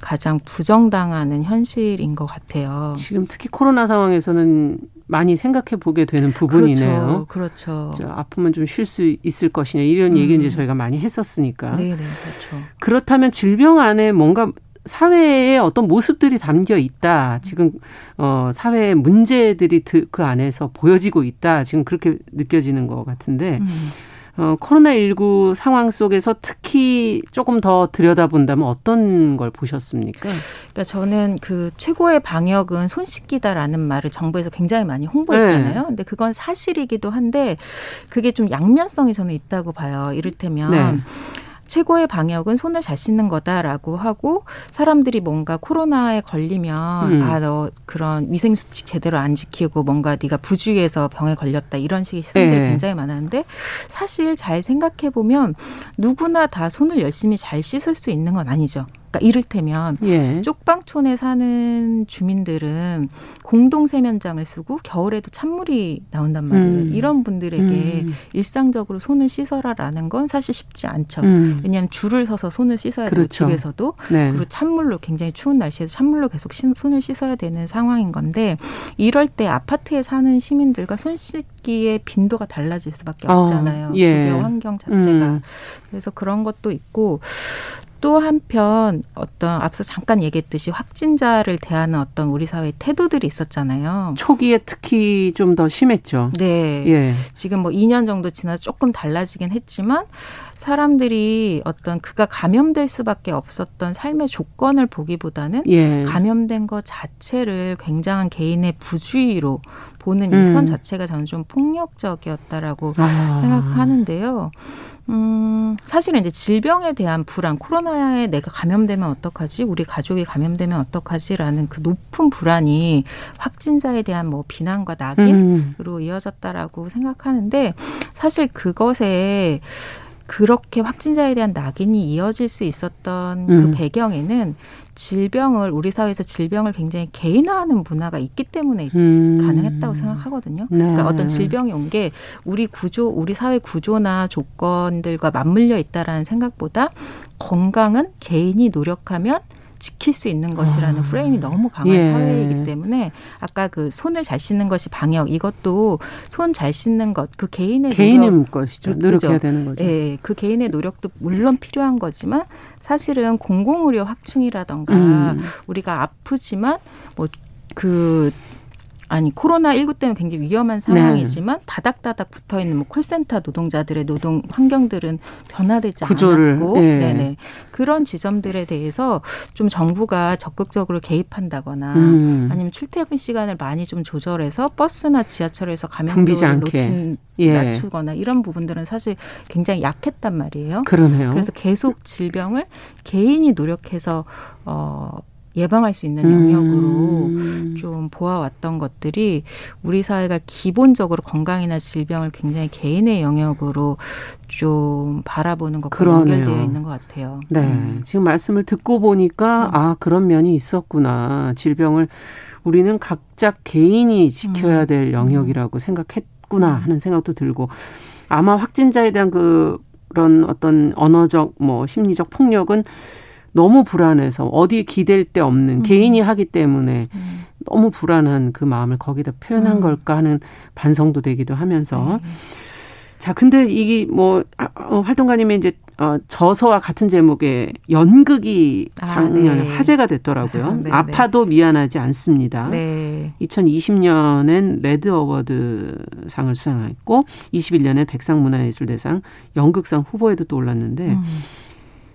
가장 부정당하는 현실인 것 같아요. 지금 특히 코로나 상황에서는 많이 생각해 보게 되는 부분이네요. 그렇죠. 그렇죠. 아프면 좀 쉴 수 있을 것이냐 이런 음. 얘기 이제 저희가 많이 했었으니까. 네, 네, 그렇죠. 그렇다면 질병 안에 뭔가 사회에 어떤 모습들이 담겨 있다. 지금 어 사회의 문제들이 그 안에서 보여지고 있다. 지금 그렇게 느껴지는 것 같은데 음. 어 코로나 19 상황 속에서 특히 조금 더 들여다본다면 어떤 걸 보셨습니까? 그러니까 저는 그 최고의 방역은 손 씻기다라는 말을 정부에서 굉장히 많이 홍보했잖아요. 네. 근데 그건 사실이기도 한데 그게 좀 양면성이 저는 있다고 봐요. 이를테면 네. 최고의 방역은 손을 잘 씻는 거다라고 하고 사람들이 뭔가 코로나에 걸리면 음. 아너 그런 위생 수칙 제대로 안 지키고 뭔가 네가 부주의해서 병에 걸렸다 이런 식의 시선들이 네. 굉장히 많았는데 사실 잘 생각해 보면 누구나 다 손을 열심히 잘 씻을 수 있는 건 아니죠. 그러니까 이를테면 예. 쪽방촌에 사는 주민들은 공동 세면장을 쓰고 겨울에도 찬물이 나온단 말이에요. 음. 이런 분들에게 음. 일상적으로 손을 씻어라라는 건 사실 쉽지 않죠. 음. 왜냐하면 줄을 서서 손을 씻어야 그렇죠. 되고 집에서도 네. 그리고 찬물로 굉장히 추운 날씨에서 찬물로 계속 손을 씻어야 되는 상황인 건데 이럴 때 아파트에 사는 시민들과 손 씻기의 빈도가 달라질 수밖에 어, 없잖아요. 어, 예. 주변 환경 자체가. 음. 그래서 그런 것도 있고 또 한편 어떤 앞서 잠깐 얘기했듯이 확진자를 대하는 어떤 우리 사회의 태도들이 있었잖아요. 초기에 특히 좀 더 심했죠. 네. 예. 지금 뭐 2년 정도 지나서 조금 달라지긴 했지만 사람들이 어떤 그가 감염될 수밖에 없었던 삶의 조건을 보기보다는 예. 감염된 것 자체를 굉장한 개인의 부주의로 보는 음. 이선 자체가 저는 좀 폭력적이었다라고 아. 생각하는데요. 음, 사실은 이제 질병에 대한 불안, 코로나에 내가 감염되면 어떡하지? 우리 가족이 감염되면 어떡하지라는 그 높은 불안이 확진자에 대한 뭐 비난과 낙인으로 음. 이어졌다라고 생각하는데 사실 그것에 그렇게 확진자에 대한 낙인이 이어질 수 있었던 그 음. 그 배경에는 질병을 우리 사회에서 질병을 굉장히 개인화하는 문화가 있기 때문에 음. 가능했다고 생각하거든요. 네. 그러니까 어떤 질병이 온 게 우리 구조, 우리 사회 구조나 조건들과 맞물려 있다라는 생각보다 건강은 개인이 노력하면 지킬 수 있는 것이라는 아. 프레임이 너무 강한 예. 사회이기 때문에 아까 그 손을 잘 씻는 것이 방역 이것도 손 잘 씻는 것 그 개인의 개인의 노력, 것이죠. 노력해야 그죠? 되는 거죠. 예, 그 개인의 노력도 물론 필요한 거지만 사실은 공공의료 확충이라던가 음. 우리가 아프지만 뭐그 아니 코로나 19 때문에 굉장히 위험한 상황이지만 네. 다닥다닥 붙어 있는 뭐 콜센터 노동자들의 노동 환경들은 변화되지 구조를, 않았고 네. 네네 그런 지점들에 대해서 좀 정부가 적극적으로 개입한다거나 음. 아니면 출퇴근 시간을 많이 좀 조절해서 버스나 지하철에서 감염도를 놓친 예. 낮추거나 이런 부분들은 사실 굉장히 약했단 말이에요. 그러네요. 그래서 계속 질병을 개인이 노력해서 어 예방할 수 있는 영역으로 음. 좀 보아왔던 것들이 우리 사회가 기본적으로 건강이나 질병을 굉장히 개인의 영역으로 좀 바라보는 것과 그러네요. 연결되어 있는 것 같아요. 네. 음. 지금 말씀을 듣고 보니까 음. 아, 그런 면이 있었구나. 질병을 우리는 각자 개인이 지켜야 음. 될 영역이라고 생각했구나 음. 하는 생각도 들고 아마 확진자에 대한 그 그런 어떤 언어적 뭐 심리적 폭력은 너무 불안해서 어디 기댈 데 없는 음. 개인이 하기 때문에 음. 너무 불안한 그 마음을 거기다 표현한 음. 걸까 하는 반성도 되기도 하면서 네. 자 근데 이게 뭐 아, 어, 활동가님의 이제 어, 저서와 같은 제목의 연극이 아, 작년 아, 네. 화제가 됐더라고요. 네, 네, 아파도 미안하지 않습니다. 네. 2020년엔 레드 어워드 상을 수상했고 21년에 백상문화예술대상 연극상 후보에도 또 올랐는데 음.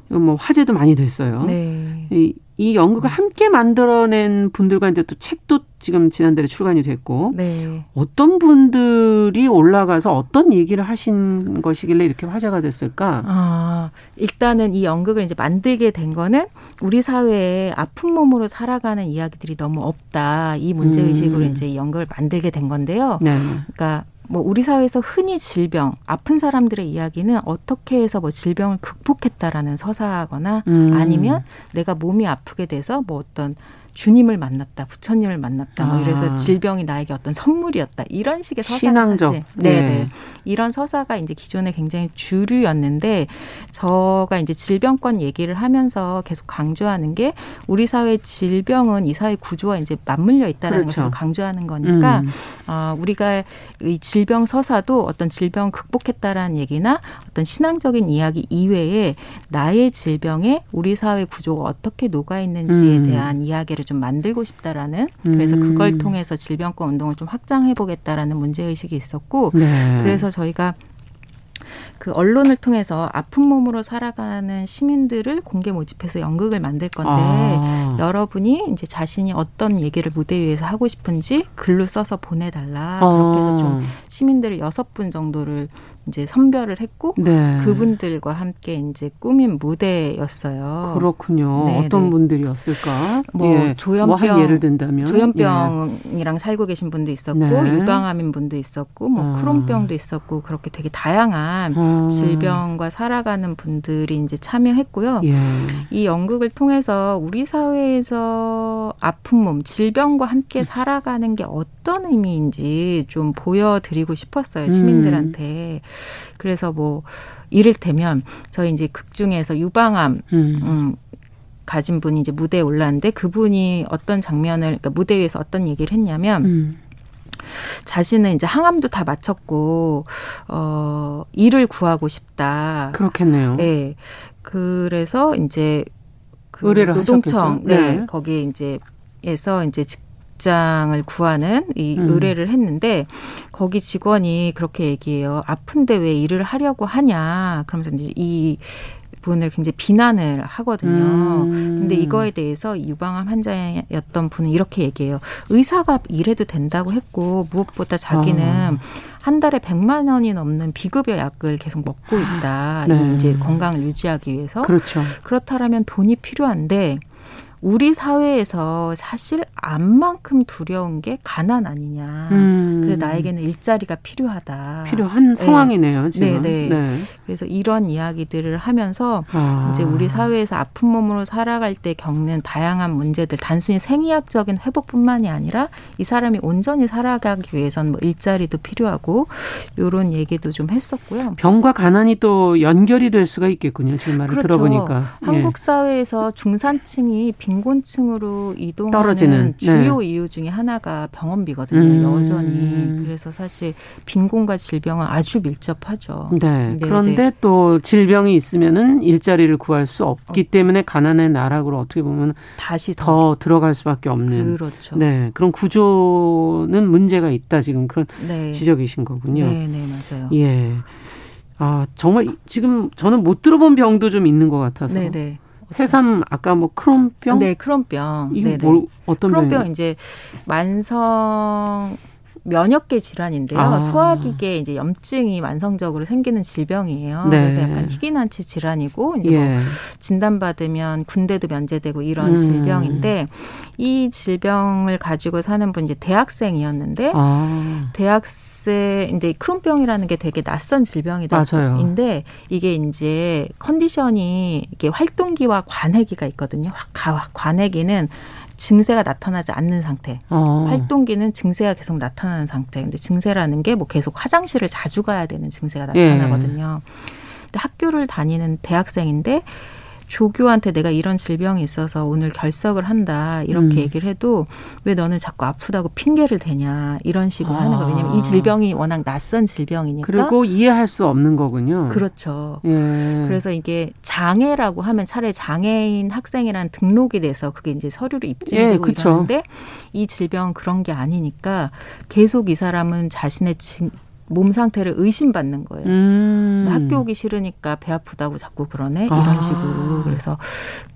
뭐 화제도 많이 됐어요. 네. 이, 이 연극을 함께 만들어낸 분들과 이제 또 책도 지금 지난달에 출간이 됐고 네. 어떤 분들이 올라가서 어떤 얘기를 하신 것이길래 이렇게 화제가 됐을까? 아, 일단은 이 연극을 이제 만들게 된 거는 우리 사회에 아픈 몸으로 살아가는 이야기들이 너무 없다. 이 문제 의식으로 음. 이제 이 연극을 만들게 된 건데요. 네. 그러니까 뭐 우리 사회에서 흔히 질병, 아픈 사람들의 이야기는 어떻게 해서 뭐 질병을 극복했다라는 서사거나 음. 아니면 내가 몸이 아프게 돼서 뭐 어떤 주님을 만났다, 부처님을 만났다, 뭐 이래서 아. 질병이 나에게 어떤 선물이었다 이런 식의 서사가 신앙적, 사실, 네, 네, 이런 서사가 이제 기존에 굉장히 주류였는데 저가 이제 질병권 얘기를 하면서 계속 강조하는 게 우리 사회 질병은 이 사회 구조와 이제 맞물려 있다는 그렇죠. 것을 강조하는 거니까 음. 어, 우리가 이 질병 서사도 어떤 질병 극복했다라는 얘기나 어떤 신앙적인 이야기 이외에 나의 질병에 우리 사회 구조가 어떻게 녹아 있는지에 음. 대한 이야기를 좀 만들고 싶다라는 그래서 그걸 음. 통해서 질병권 운동을 좀 확장해 보겠다라는 문제 의식이 있었고 네. 그래서 저희가 그 언론을 통해서 아픈 몸으로 살아가는 시민들을 공개 모집해서 연극을 만들 건데 아. 여러분이 이제 자신이 어떤 얘기를 무대 위에서 하고 싶은지 글로 써서 보내달라 아. 그렇게 해서 좀 시민들을 여섯 분 정도를 이제 선별을 했고 네. 그분들과 함께 이제 꾸민 무대였어요. 그렇군요. 네, 어떤 네. 분들이었을까? 뭐 예. 조현병 뭐 예를 든다면 조현병이랑 예. 살고 계신 분도 있었고 네. 유방암인 분도 있었고 뭐 아. 크론병도 있었고 그렇게 되게 다양한 아. 질병과 살아가는 분들이 이제 참여했고요. 예. 이 연극을 통해서 우리 사회에서 아픈 몸, 질병과 함께 음. 살아가는 게 어떤 의미인지 좀 보여드리고 싶었어요 시민들한테. 음. 그래서 뭐 이를테면 저희 이제 극 중에서 유방암 음. 음 가진 분이 이제 무대에 올랐는데 그분이 어떤 장면을 그러니까 무대 위에서 어떤 얘기를 했냐면 음. 자신은 이제 항암도 다 마쳤고 어 일을 구하고 싶다. 그렇겠네요. 네. 그래서 이제 그 노동청 네. 네. 거기에 이제 에서 이제 직 장을 구하는 이 음. 의뢰를 했는데 거기 직원이 그렇게 얘기해요. 아픈데 왜 일을 하려고 하냐. 그러면서 이제 이 분을 굉장히 비난을 하거든요. 음. 근데 이거에 대해서 유방암 환자였던 분은 이렇게 얘기해요. 의사가 일해도 된다고 했고 무엇보다 자기는 아. 한 달에 백만 원이 넘는 비급여 약을 계속 먹고 있다. 네. 이제 건강을 유지하기 위해서. 그렇죠. 그렇다면 돈이 필요한데 우리 사회에서 사실 암만큼 두려운 게 가난 아니냐. 음. 그래 나에게는 일자리가 필요하다. 필요한 네. 상황이네요. 지금. 네네. 네. 그래서 이런 이야기들을 하면서 아. 이제 우리 사회에서 아픈 몸으로 살아갈 때 겪는 다양한 문제들, 단순히 생리학적인 회복뿐만이 아니라 이 사람이 온전히 살아가기 위해선 뭐 일자리도 필요하고 요런 얘기도 좀 했었고요. 병과 가난이 또 연결이 될 수가 있겠군요. 지금 말을 그렇죠. 들어보니까. 한국 사회에서 중산층이 빈 빈곤층으로 이동하는 떨어지는 주요 네. 이유 중에 하나가 병원비거든요. 음. 여전히 그래서 사실 빈곤과 질병은 아주 밀접하죠. 네. 네 그런데 네. 또 질병이 있으면은 일자리를 구할 수 없기 어. 때문에 가난의 나락으로 어떻게 보면 다시 더, 더 들어갈 수밖에 없는. 그렇죠. 네. 그런 구조는 문제가 있다 지금 그런 네. 지적이신 거군요. 네, 네, 맞아요. 예. 아, 정말 지금 저는 못 들어본 병도 좀 있는 것 같아서. 네, 네. 새삼 아까 뭐 크론병? 네, 크론병. 이게 뭘 어떤 크론병 병이? 이제 만성 면역계 질환인데요. 아. 소화기계 이제 염증이 만성적으로 생기는 질병이에요. 네. 그래서 약간 희귀난치 질환이고 이제 뭐 예. 뭐 진단받으면 군대도 면제되고 이런 음. 질병인데 이 질병을 가지고 사는 분 이제 대학생이었는데 아. 대학 생 바이러스 이제 크론병이라는 게 되게 낯선 질병이다 인데 이게 이제 컨디션이 이게 활동기와 관해기가 있거든요. 관해기는 증세가 나타나지 않는 상태. 어. 활동기는 증세가 계속 나타나는 상태. 근데 증세라는 게 뭐 계속 화장실을 자주 가야 되는 증세가 나타나거든요. 예. 근데 학교를 다니는 대학생인데 조교한테 내가 이런 질병이 있어서 오늘 결석을 한다 이렇게 음. 얘기를 해도 왜 너는 자꾸 아프다고 핑계를 대냐 이런 식으로 아. 하는 거예요. 왜냐면 이 질병이 워낙 낯선 질병이니까. 그리고 이해할 수 없는 거군요. 그렇죠. 예. 그래서 이게 장애라고 하면 차라리 장애인 학생이란 등록이 돼서 그게 이제 서류로 입증되고 예, 이러는데 이 질병 그런 게 아니니까 계속 이 사람은 자신의 진, 몸 상태를 의심받는 거예요. 음. 학교 오기 싫으니까 배 아프다고 자꾸 그러네 이런 아. 식으로 그래서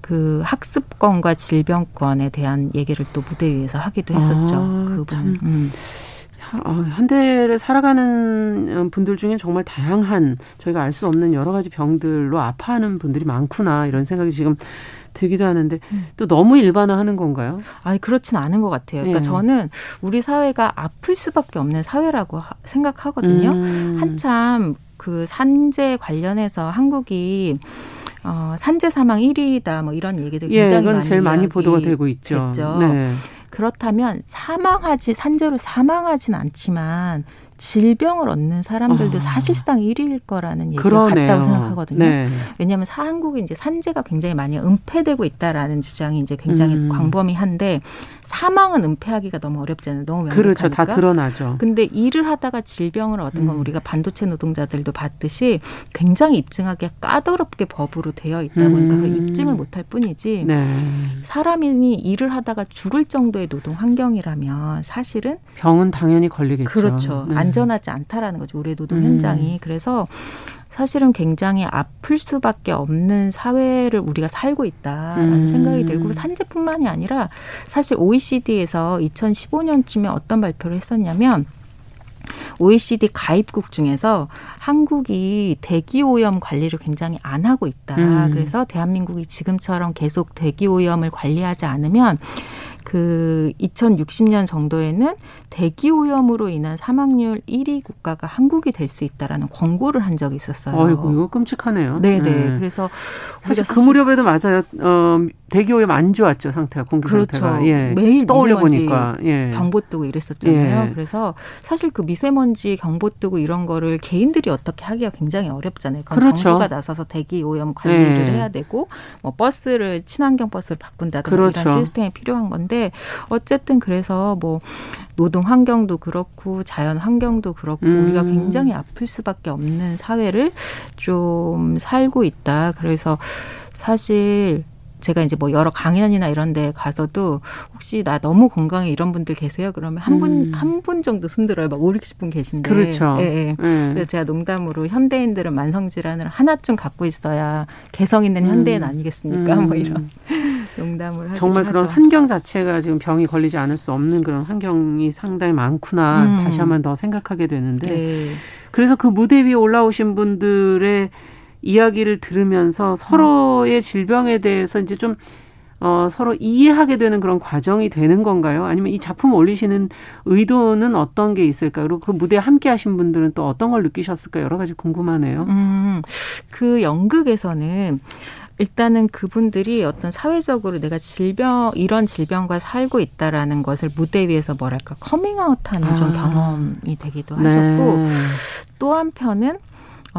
그 학습권과 질병권에 대한 얘기를 또 무대 위에서 하기도 했었죠. 아, 그 부분. 음. 어, 현대를 살아가는 분들 중에 정말 다양한 저희가 알 수 없는 여러 가지 병들로 아파하는 분들이 많구나 이런 생각이 지금 들기도 하는데 음. 또 너무 일반화하는 건가요? 아니 그렇진 않은 것 같아요. 그러니까 네. 저는 우리 사회가 아플 수밖에 없는 사회라고 생각하거든요. 음. 한참 그 산재 관련해서 한국이 어, 산재 사망 1위다 뭐 이런 얘기들 예, 굉장히 예, 많이 제일 많이 보도가 되고 있죠. 네. 그렇다면 사망하지 산재로 사망하진 않지만 질병을 얻는 사람들도 아. 사실상 1위일 거라는 얘기가 그러네요. 같다고 생각하거든요. 네. 왜냐하면 한국이 이제 산재가 굉장히 많이 은폐되고 있다라는 주장이 이제 굉장히 음. 광범위한데 사망은 은폐하기가 너무 어렵잖아요. 너무 명백하니까. 그렇죠. 다 드러나죠. 근데 일을 하다가 질병을 얻은 건 음. 우리가 반도체 노동자들도 봤듯이 굉장히 입증하기 까다롭게 법으로 되어 있다 보니까 음. 입증을 못할 뿐이지 네. 사람이 일을 하다가 죽을 정도의 노동 환경이라면 사실은 병은 당연히 걸리겠죠. 그렇죠. 네. 안전하지 않다라는 거죠. 우리 노동 현장이. 음. 그래서 사실은 굉장히 아플 수밖에 없는 사회를 우리가 살고 있다라는 음. 생각이 들고 산재뿐만이 아니라 사실 OECD에서 2015년쯤에 어떤 발표를 했었냐면 OECD 가입국 중에서 한국이 대기 오염 관리를 굉장히 안 하고 있다. 음. 그래서 대한민국이 지금처럼 계속 대기 오염을 관리하지 않으면 그 2060년 정도에는 대기 오염으로 인한 사망률 1위 국가가 한국이 될 수 있다라는 권고를 한 적이 있었어요. 아이고 이거 끔찍하네요. 네네. 네. 그래서 사실 그 무렵에도 맞아요. 어, 대기 오염 안 좋았죠 상태가 공기 그렇죠. 상태가. 예. 매일 떠올려 보니까 예. 경보 뜨고 이랬었잖아요. 예. 그래서 사실 그 미세먼지 경보 뜨고 이런 거를 개인들이 어떻게 하기가 굉장히 어렵잖아요. 그건 그렇죠. 정부가 나서서 대기 오염 관리를 예. 해야 되고 뭐 버스를 친환경 버스를 바꾼다든가 그렇죠. 이런 시스템이 필요한 건데 어쨌든 그래서 뭐 노동 환경도 그렇고 자연 환경도 그렇고 음. 우리가 굉장히 아플 수밖에 없는 사회를 좀 살고 있다. 그래서 사실 제가 이제 뭐 여러 강연이나 이런 데 가서도 혹시 나 너무 건강해 이런 분들 계세요? 그러면 한 분, 한분 정도 손들어요. 막 5, 60분 계신데. 그렇죠. 예, 예. 음. 그래서 제가 농담으로 현대인들은 만성질환을 하나쯤 갖고 있어야 개성 있는 현대인 음. 아니겠습니까? 뭐 음. 뭐 이런 농담을 하죠. 정말 그런 환경 자체가 지금 병이 걸리지 않을 수 없는 그런 환경이 상당히 많구나. 음. 다시 한번 더 생각하게 되는데. 네. 그래서 그 무대 위에 올라오신 분들의 이야기를 들으면서 서로의 질병에 대해서 이제 좀 어, 서로 이해하게 되는 그런 과정이 되는 건가요? 아니면 이 작품 올리시는 의도는 어떤 게 있을까요? 그리고 그 무대에 함께 하신 분들은 또 어떤 걸 느끼셨을까? 여러 가지 궁금하네요. 음, 그 연극에서는 일단은 그분들이 어떤 사회적으로 내가 질병 이런 질병과 살고 있다라는 것을 무대 위에서 뭐랄까 커밍아웃하는 아. 좀 경험이 되기도 하셨고 네. 또 한편은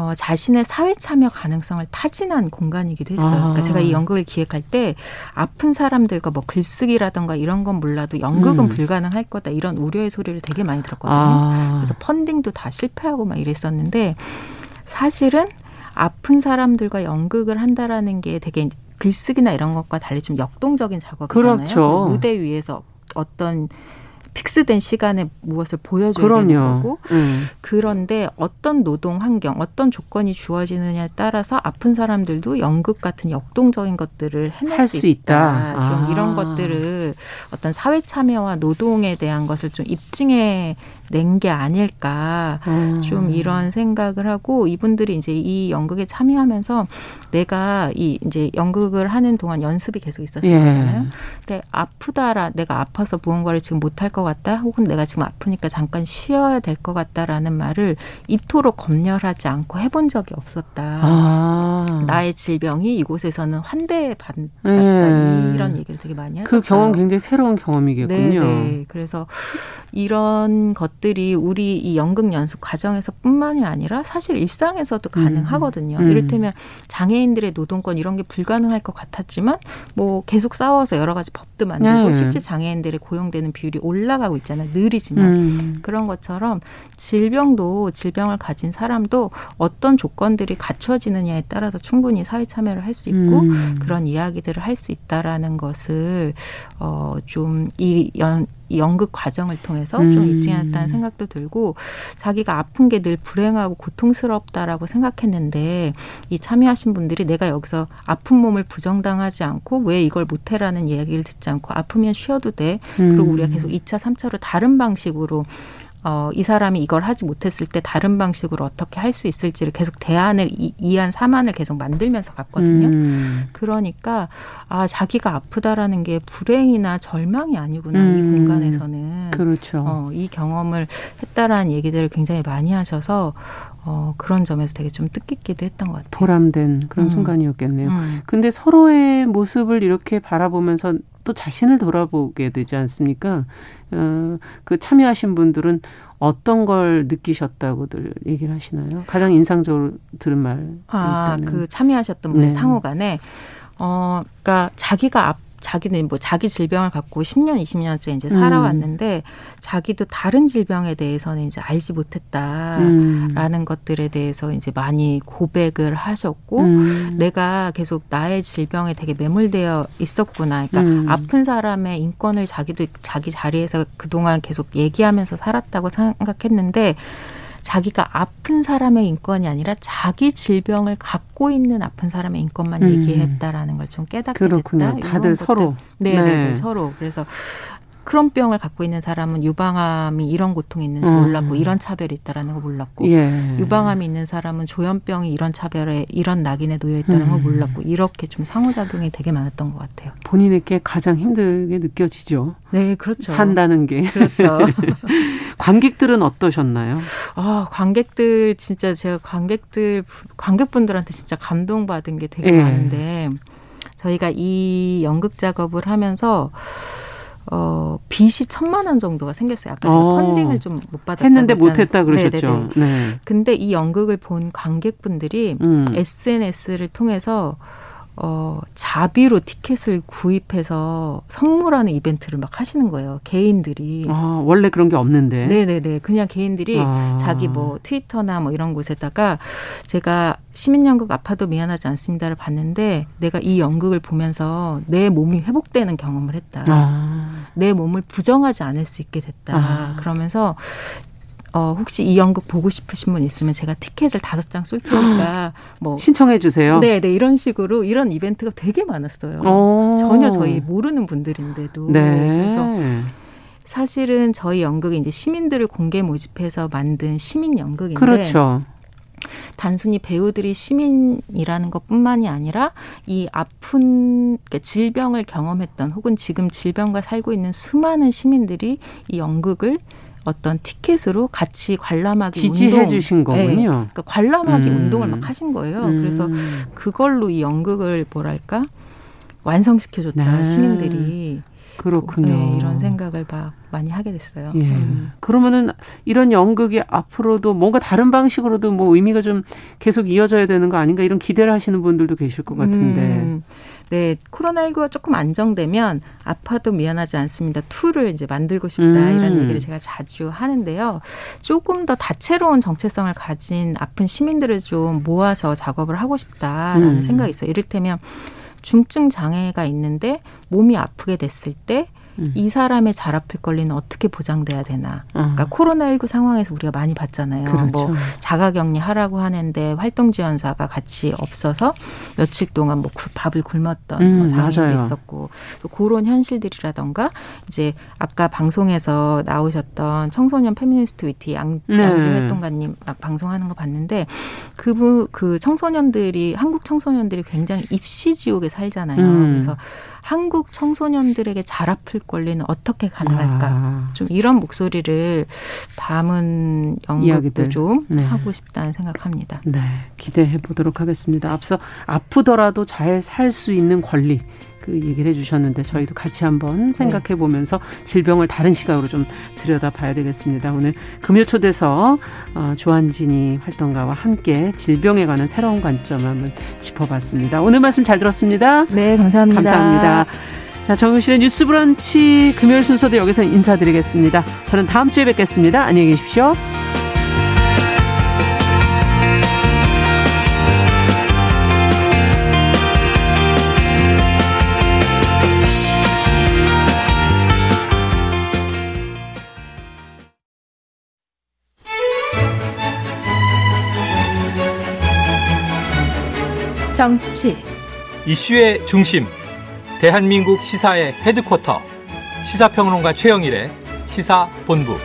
어, 자신의 사회 참여 가능성을 타진한 공간이기도 했어요. 아. 그러니까 제가 이 연극을 기획할 때 아픈 사람들과 뭐 글쓰기라던가 이런 건 몰라도 연극은 음. 불가능할 거다 이런 우려의 소리를 되게 많이 들었거든요. 아. 그래서 펀딩도 다 실패하고 막 이랬었는데 사실은 아픈 사람들과 연극을 한다라는 게 되게 글쓰기나 이런 것과 달리 좀 역동적인 작업이잖아요. 그렇죠. 무대 위에서 어떤 픽스된 시간에 무엇을 보여줘야 그럼요. 되는 거고 음. 그런데 어떤 노동 환경 어떤 조건이 주어지느냐에 따라서 아픈 사람들도 연극 같은 역동적인 것들을 해낼 수, 수, 있다, 있다. 좀 아. 이런 것들을 어떤 사회 참여와 노동에 대한 것을 좀 입증해 낸 게 아닐까 음. 좀 이런 생각을 하고 이분들이 이제 이 연극에 참여하면서 내가 이 이제 연극을 하는 동안 연습이 계속 있었을 예. 근데 아프다라 내가 아파서 무언가를 지금 못할 것 같다 혹은 내가 지금 아프니까 잠깐 쉬어야 될 것 같다라는 말을 이토록 검열하지 않고 해본 적이 없었다. 아. 나의 질병이 이곳에서는 환대받았다 네. 이런 얘기를 되게 많이 그 하셨어요. 그 경험 굉장히 새로운 경험이겠군요. 네, 네. 그래서 이런 것 들이 우리 이 연극 연습 과정에서뿐만이 아니라 사실 일상에서도 음. 가능하거든요. 음. 이를테면 장애인들의 노동권 이런 게 불가능할 것 같았지만 뭐 계속 싸워서 여러 가지 법도 만들고 네. 실제 장애인들의 고용되는 비율이 올라가고 있잖아요. 느리지만 음. 그런 것처럼 질병도 질병을 가진 사람도 어떤 조건들이 갖춰지느냐에 따라서 충분히 사회 참여를 할 수 있고 음. 그런 이야기들을 할 수 있다라는 것을 어좀 이연 이 연극 과정을 통해서 음. 좀 입증했다는 생각도 들고 자기가 아픈 게 늘 불행하고 고통스럽다라고 생각했는데 이 참여하신 분들이 내가 여기서 아픈 몸을 부정당하지 않고 왜 이걸 못해라는 얘기를 듣지 않고 아프면 쉬어도 돼. 그리고 우리가 음. 계속 이차삼차로 다른 방식으로 어, 이 사람이 이걸 하지 못했을 때 다른 방식으로 어떻게 할 수 있을지를 계속 대안을 이, 이안 사안을 계속 만들면서 갔거든요. 음. 그러니까 아 자기가 아프다라는 게 불행이나 절망이 아니구나 음. 이 공간에서는 그렇죠. 어, 이 경험을 했다라는 얘기들을 굉장히 많이 하셔서 어, 그런 점에서 되게 좀 뜻깊기도 했던 것 같아요. 보람된 그런 음. 순간이었겠네요. 음. 근데 서로의 모습을 이렇게 바라보면서 또 자신을 돌아보게 되지 않습니까? 어, 그 참여하신 분들은 어떤 걸 느끼셨다고들 얘기를 하시나요? 가장 인상적으로 들은 말. 아, 그 참여하셨던 분의 네. 상호간에 어, 그러니까 자기가 앞 자기는 뭐 자기 질병을 갖고 10년, 20년째 이제 살아왔는데 음. 자기도 다른 질병에 대해서는 이제 알지 못했다라는 음. 것들에 대해서 이제 많이 고백을 하셨고 음. 내가 계속 나의 질병에 되게 매몰되어 있었구나. 그러니까 음. 아픈 사람의 인권을 자기도 자기 자리에서 그동안 계속 얘기하면서 살았다고 생각했는데 자기가 아픈 사람의 인권이 아니라 자기 질병을 갖고 있는 아픈 사람의 인권만 음. 얘기했다라는 걸 좀 깨닫게 그렇군요. 됐다. 다들 서로. 네, 네, 네, 서로. 그래서 크론 병을 갖고 있는 사람은 유방암이 이런 고통이 있는지 음. 몰랐고 이런 차별이 있다라는 걸 몰랐고 예. 유방암이 있는 사람은 조현병이 이런 차별에 이런 낙인에 놓여 있다는 걸 음. 몰랐고 이렇게 좀 상호작용이 되게 많았던 것 같아요. 본인에게 가장 힘들게 느껴지죠. 네, 그렇죠. 산다는 게. 그렇죠. 관객들은 어떠셨나요? 아, 관객들 진짜 제가 관객들 관객분들한테 진짜 감동받은 게 되게 예. 많은데 저희가 이 연극 작업을 하면서 어, 빚이 천만 원 정도가 생겼어요. 아까 제가 어. 펀딩을 좀 못 받았다 했는데 못 했다 그러셨죠. 네네네. 네. 근데 이 연극을 본 관객분들이 음. SNS를 통해서 어, 자비로 티켓을 구입해서 선물하는 이벤트를 막 하시는 거예요. 개인들이. 아, 원래 그런 게 없는데. 네네네. 그냥 개인들이 아. 자기 뭐 트위터나 뭐 이런 곳에다가 제가 시민연극 아파도 미안하지 않습니다를 봤는데 내가 이 연극을 보면서 내 몸이 회복되는 경험을 했다. 아. 내 몸을 부정하지 않을 수 있게 됐다. 아. 그러면서 어, 혹시 이 연극 보고 싶으신 분 있으면 제가 티켓을 다섯 장 쏠 테니까 뭐 신청해 주세요. 네, 네 이런 식으로 이런 이벤트가 되게 많았어요. 오. 전혀 저희 모르는 분들인데도 네. 그래서 사실은 저희 연극이 이제 시민들을 공개 모집해서 만든 시민 연극인데 그렇죠. 단순히 배우들이 시민이라는 것뿐만이 아니라 이 아픈 그러니까 질병을 경험했던 혹은 지금 질병과 살고 있는 수많은 시민들이 이 연극을 어떤 티켓으로 같이 관람하기 지지해 운동. 주신 거군요. 네. 그러니까 관람하기 음. 운동을 막 하신 거예요. 음. 그래서 그걸로 이 연극을 뭐랄까 완성시켜줬다 네. 시민들이. 그렇군요. 네, 이런 생각을 막 많이 하게 됐어요. 예. 음. 그러면은 이런 연극이 앞으로도 뭔가 다른 방식으로도 뭐 의미가 좀 계속 이어져야 되는 거 아닌가 이런 기대를 하시는 분들도 계실 것 같은데. 음. 네, 코로나19가 조금 안정되면 아파도 미안하지 않습니다. 투를 이제 만들고 싶다 음. 이런 얘기를 제가 자주 하는데요. 조금 더 다채로운 정체성을 가진 아픈 시민들을 좀 모아서 작업을 하고 싶다라는 음. 생각이 있어요. 이를테면 중증 장애가 있는데 몸이 아프게 됐을 때 음. 이 사람의 잘 아플 권리는 어떻게 보장돼야 되나. 어. 그러니까 코로나19 상황에서 우리가 많이 봤잖아요. 그렇죠. 뭐 자가격리 하라고 하는데 활동 지원사가 같이 없어서 며칠 동안 뭐 밥을 굶었던 음, 뭐 상황도 있었고 또 그런 현실들이라던가 이제 아까 방송에서 나오셨던 청소년 페미니스트 위티 양, 네. 양진 활동가님 방송하는 거 봤는데 그분 그 청소년들이 한국 청소년들이 굉장히 입시 지옥에 살잖아요. 음. 그래서 한국 청소년들에게 잘 아플 권리는 어떻게 가능할까? 아. 좀 이런 목소리를 담은 연극도 좀 네. 하고 싶다는 생각합니다. 네, 기대해 보도록 하겠습니다. 앞서 아프더라도 잘 살 수 있는 권리 그 얘기를 해주셨는데 저희도 같이 한번 생각해 보면서 질병을 다른 시각으로 좀 들여다봐야 되겠습니다. 오늘 금요 초대서 어, 조한진이 활동가와 함께 질병에 관한 새로운 관점을 한번 짚어봤습니다. 오늘 말씀 잘 들었습니다. 네, 감사합니다. 감사합니다. 자, 정우실의 뉴스 브런치 금요일 순서도 여기서 인사드리겠습니다. 저는 다음 주에 뵙겠습니다. 안녕히 계십시오. 정치. 이슈의 중심. 대한민국 시사의 헤드쿼터. 시사평론가 최영일의 시사본부.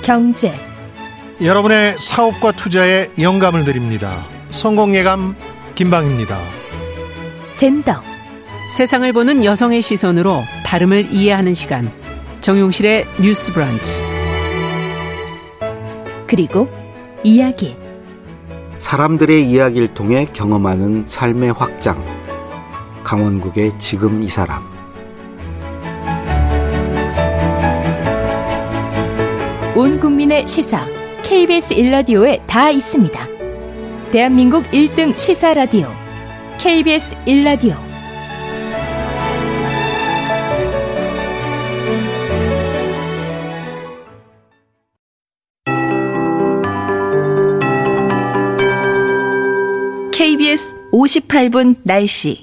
경제. 여러분의 사업과 투자에 영감을 드립니다. 성공 예감 김방입니다. 젠더. 세상을 보는 여성의 시선으로 다름을 이해하는 시간. 정용실의 뉴스 브런치. 그리고 이야기 사람들의 이야기를 통해 경험하는 삶의 확장. 강원국의 지금 이 사람. 온 국민의 시사 KBS 1라디오에 다 있습니다. 대한민국 1등 시사 라디오 KBS 1라디오 KBS 58분 날씨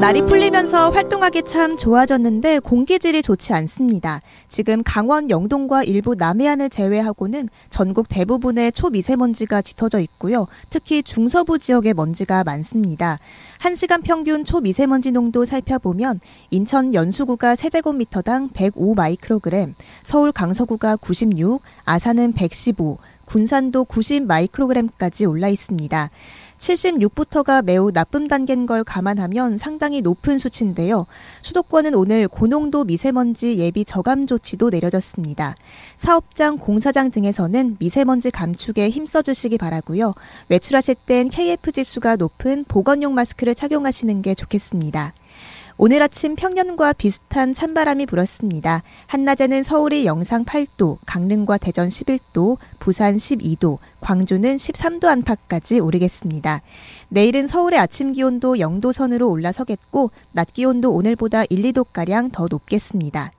날이 풀리면서 활동하기 참 좋아졌는데 공기질이 좋지 않습니다. 지금 강원 영동과 일부 남해안을 제외하고는 전국 대부분의 초미세먼지가 짙어져 있고요. 특히 중서부 지역에 먼지가 많습니다. 1시간 평균 초미세먼지 농도 살펴보면 인천 연수구가 세제곱미터당 105 마이크로그램, 서울 강서구가 96, 아산은 115, 군산도 90 마이크로그램까지 올라 있습니다. 76부터가 매우 나쁨 단계인 걸 감안하면 상당히 높은 수치인데요. 수도권은 오늘 고농도 미세먼지 예비 저감 조치도 내려졌습니다. 사업장, 공사장 등에서는 미세먼지 감축에 힘써주시기 바라고요. 외출하실 땐 KF 지수가 높은 보건용 마스크를 착용하시는 게 좋겠습니다. 오늘 아침 평년과 비슷한 찬바람이 불었습니다. 한낮에는 서울이 영상 8도, 강릉과 대전 11도, 부산 12도, 광주는 13도 안팎까지 오르겠습니다. 내일은 서울의 아침 기온도 0도 선으로 올라서겠고 낮 기온도 오늘보다 1, 2도가량 더 높겠습니다.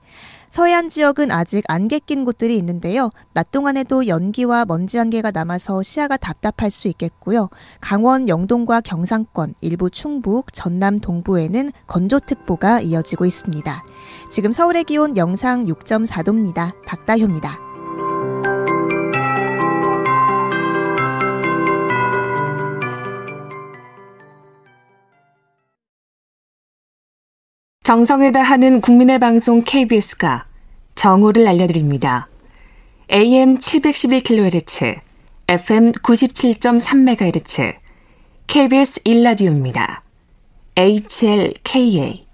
서해안 지역은 아직 안개 낀 곳들이 있는데요. 낮 동안에도 연기와 먼지 안개가 남아서 시야가 답답할 수 있겠고요. 강원 영동과 경상권, 일부 충북, 전남 동부에는 건조특보가 이어지고 있습니다. 지금 서울의 기온 영상 6.4도입니다. 박다효입니다. 정성을 다하는 국민의 방송 KBS가 정오를 알려드립니다. AM 711kHz, FM 97.3MHz, KBS 1라디오입니다. HLKA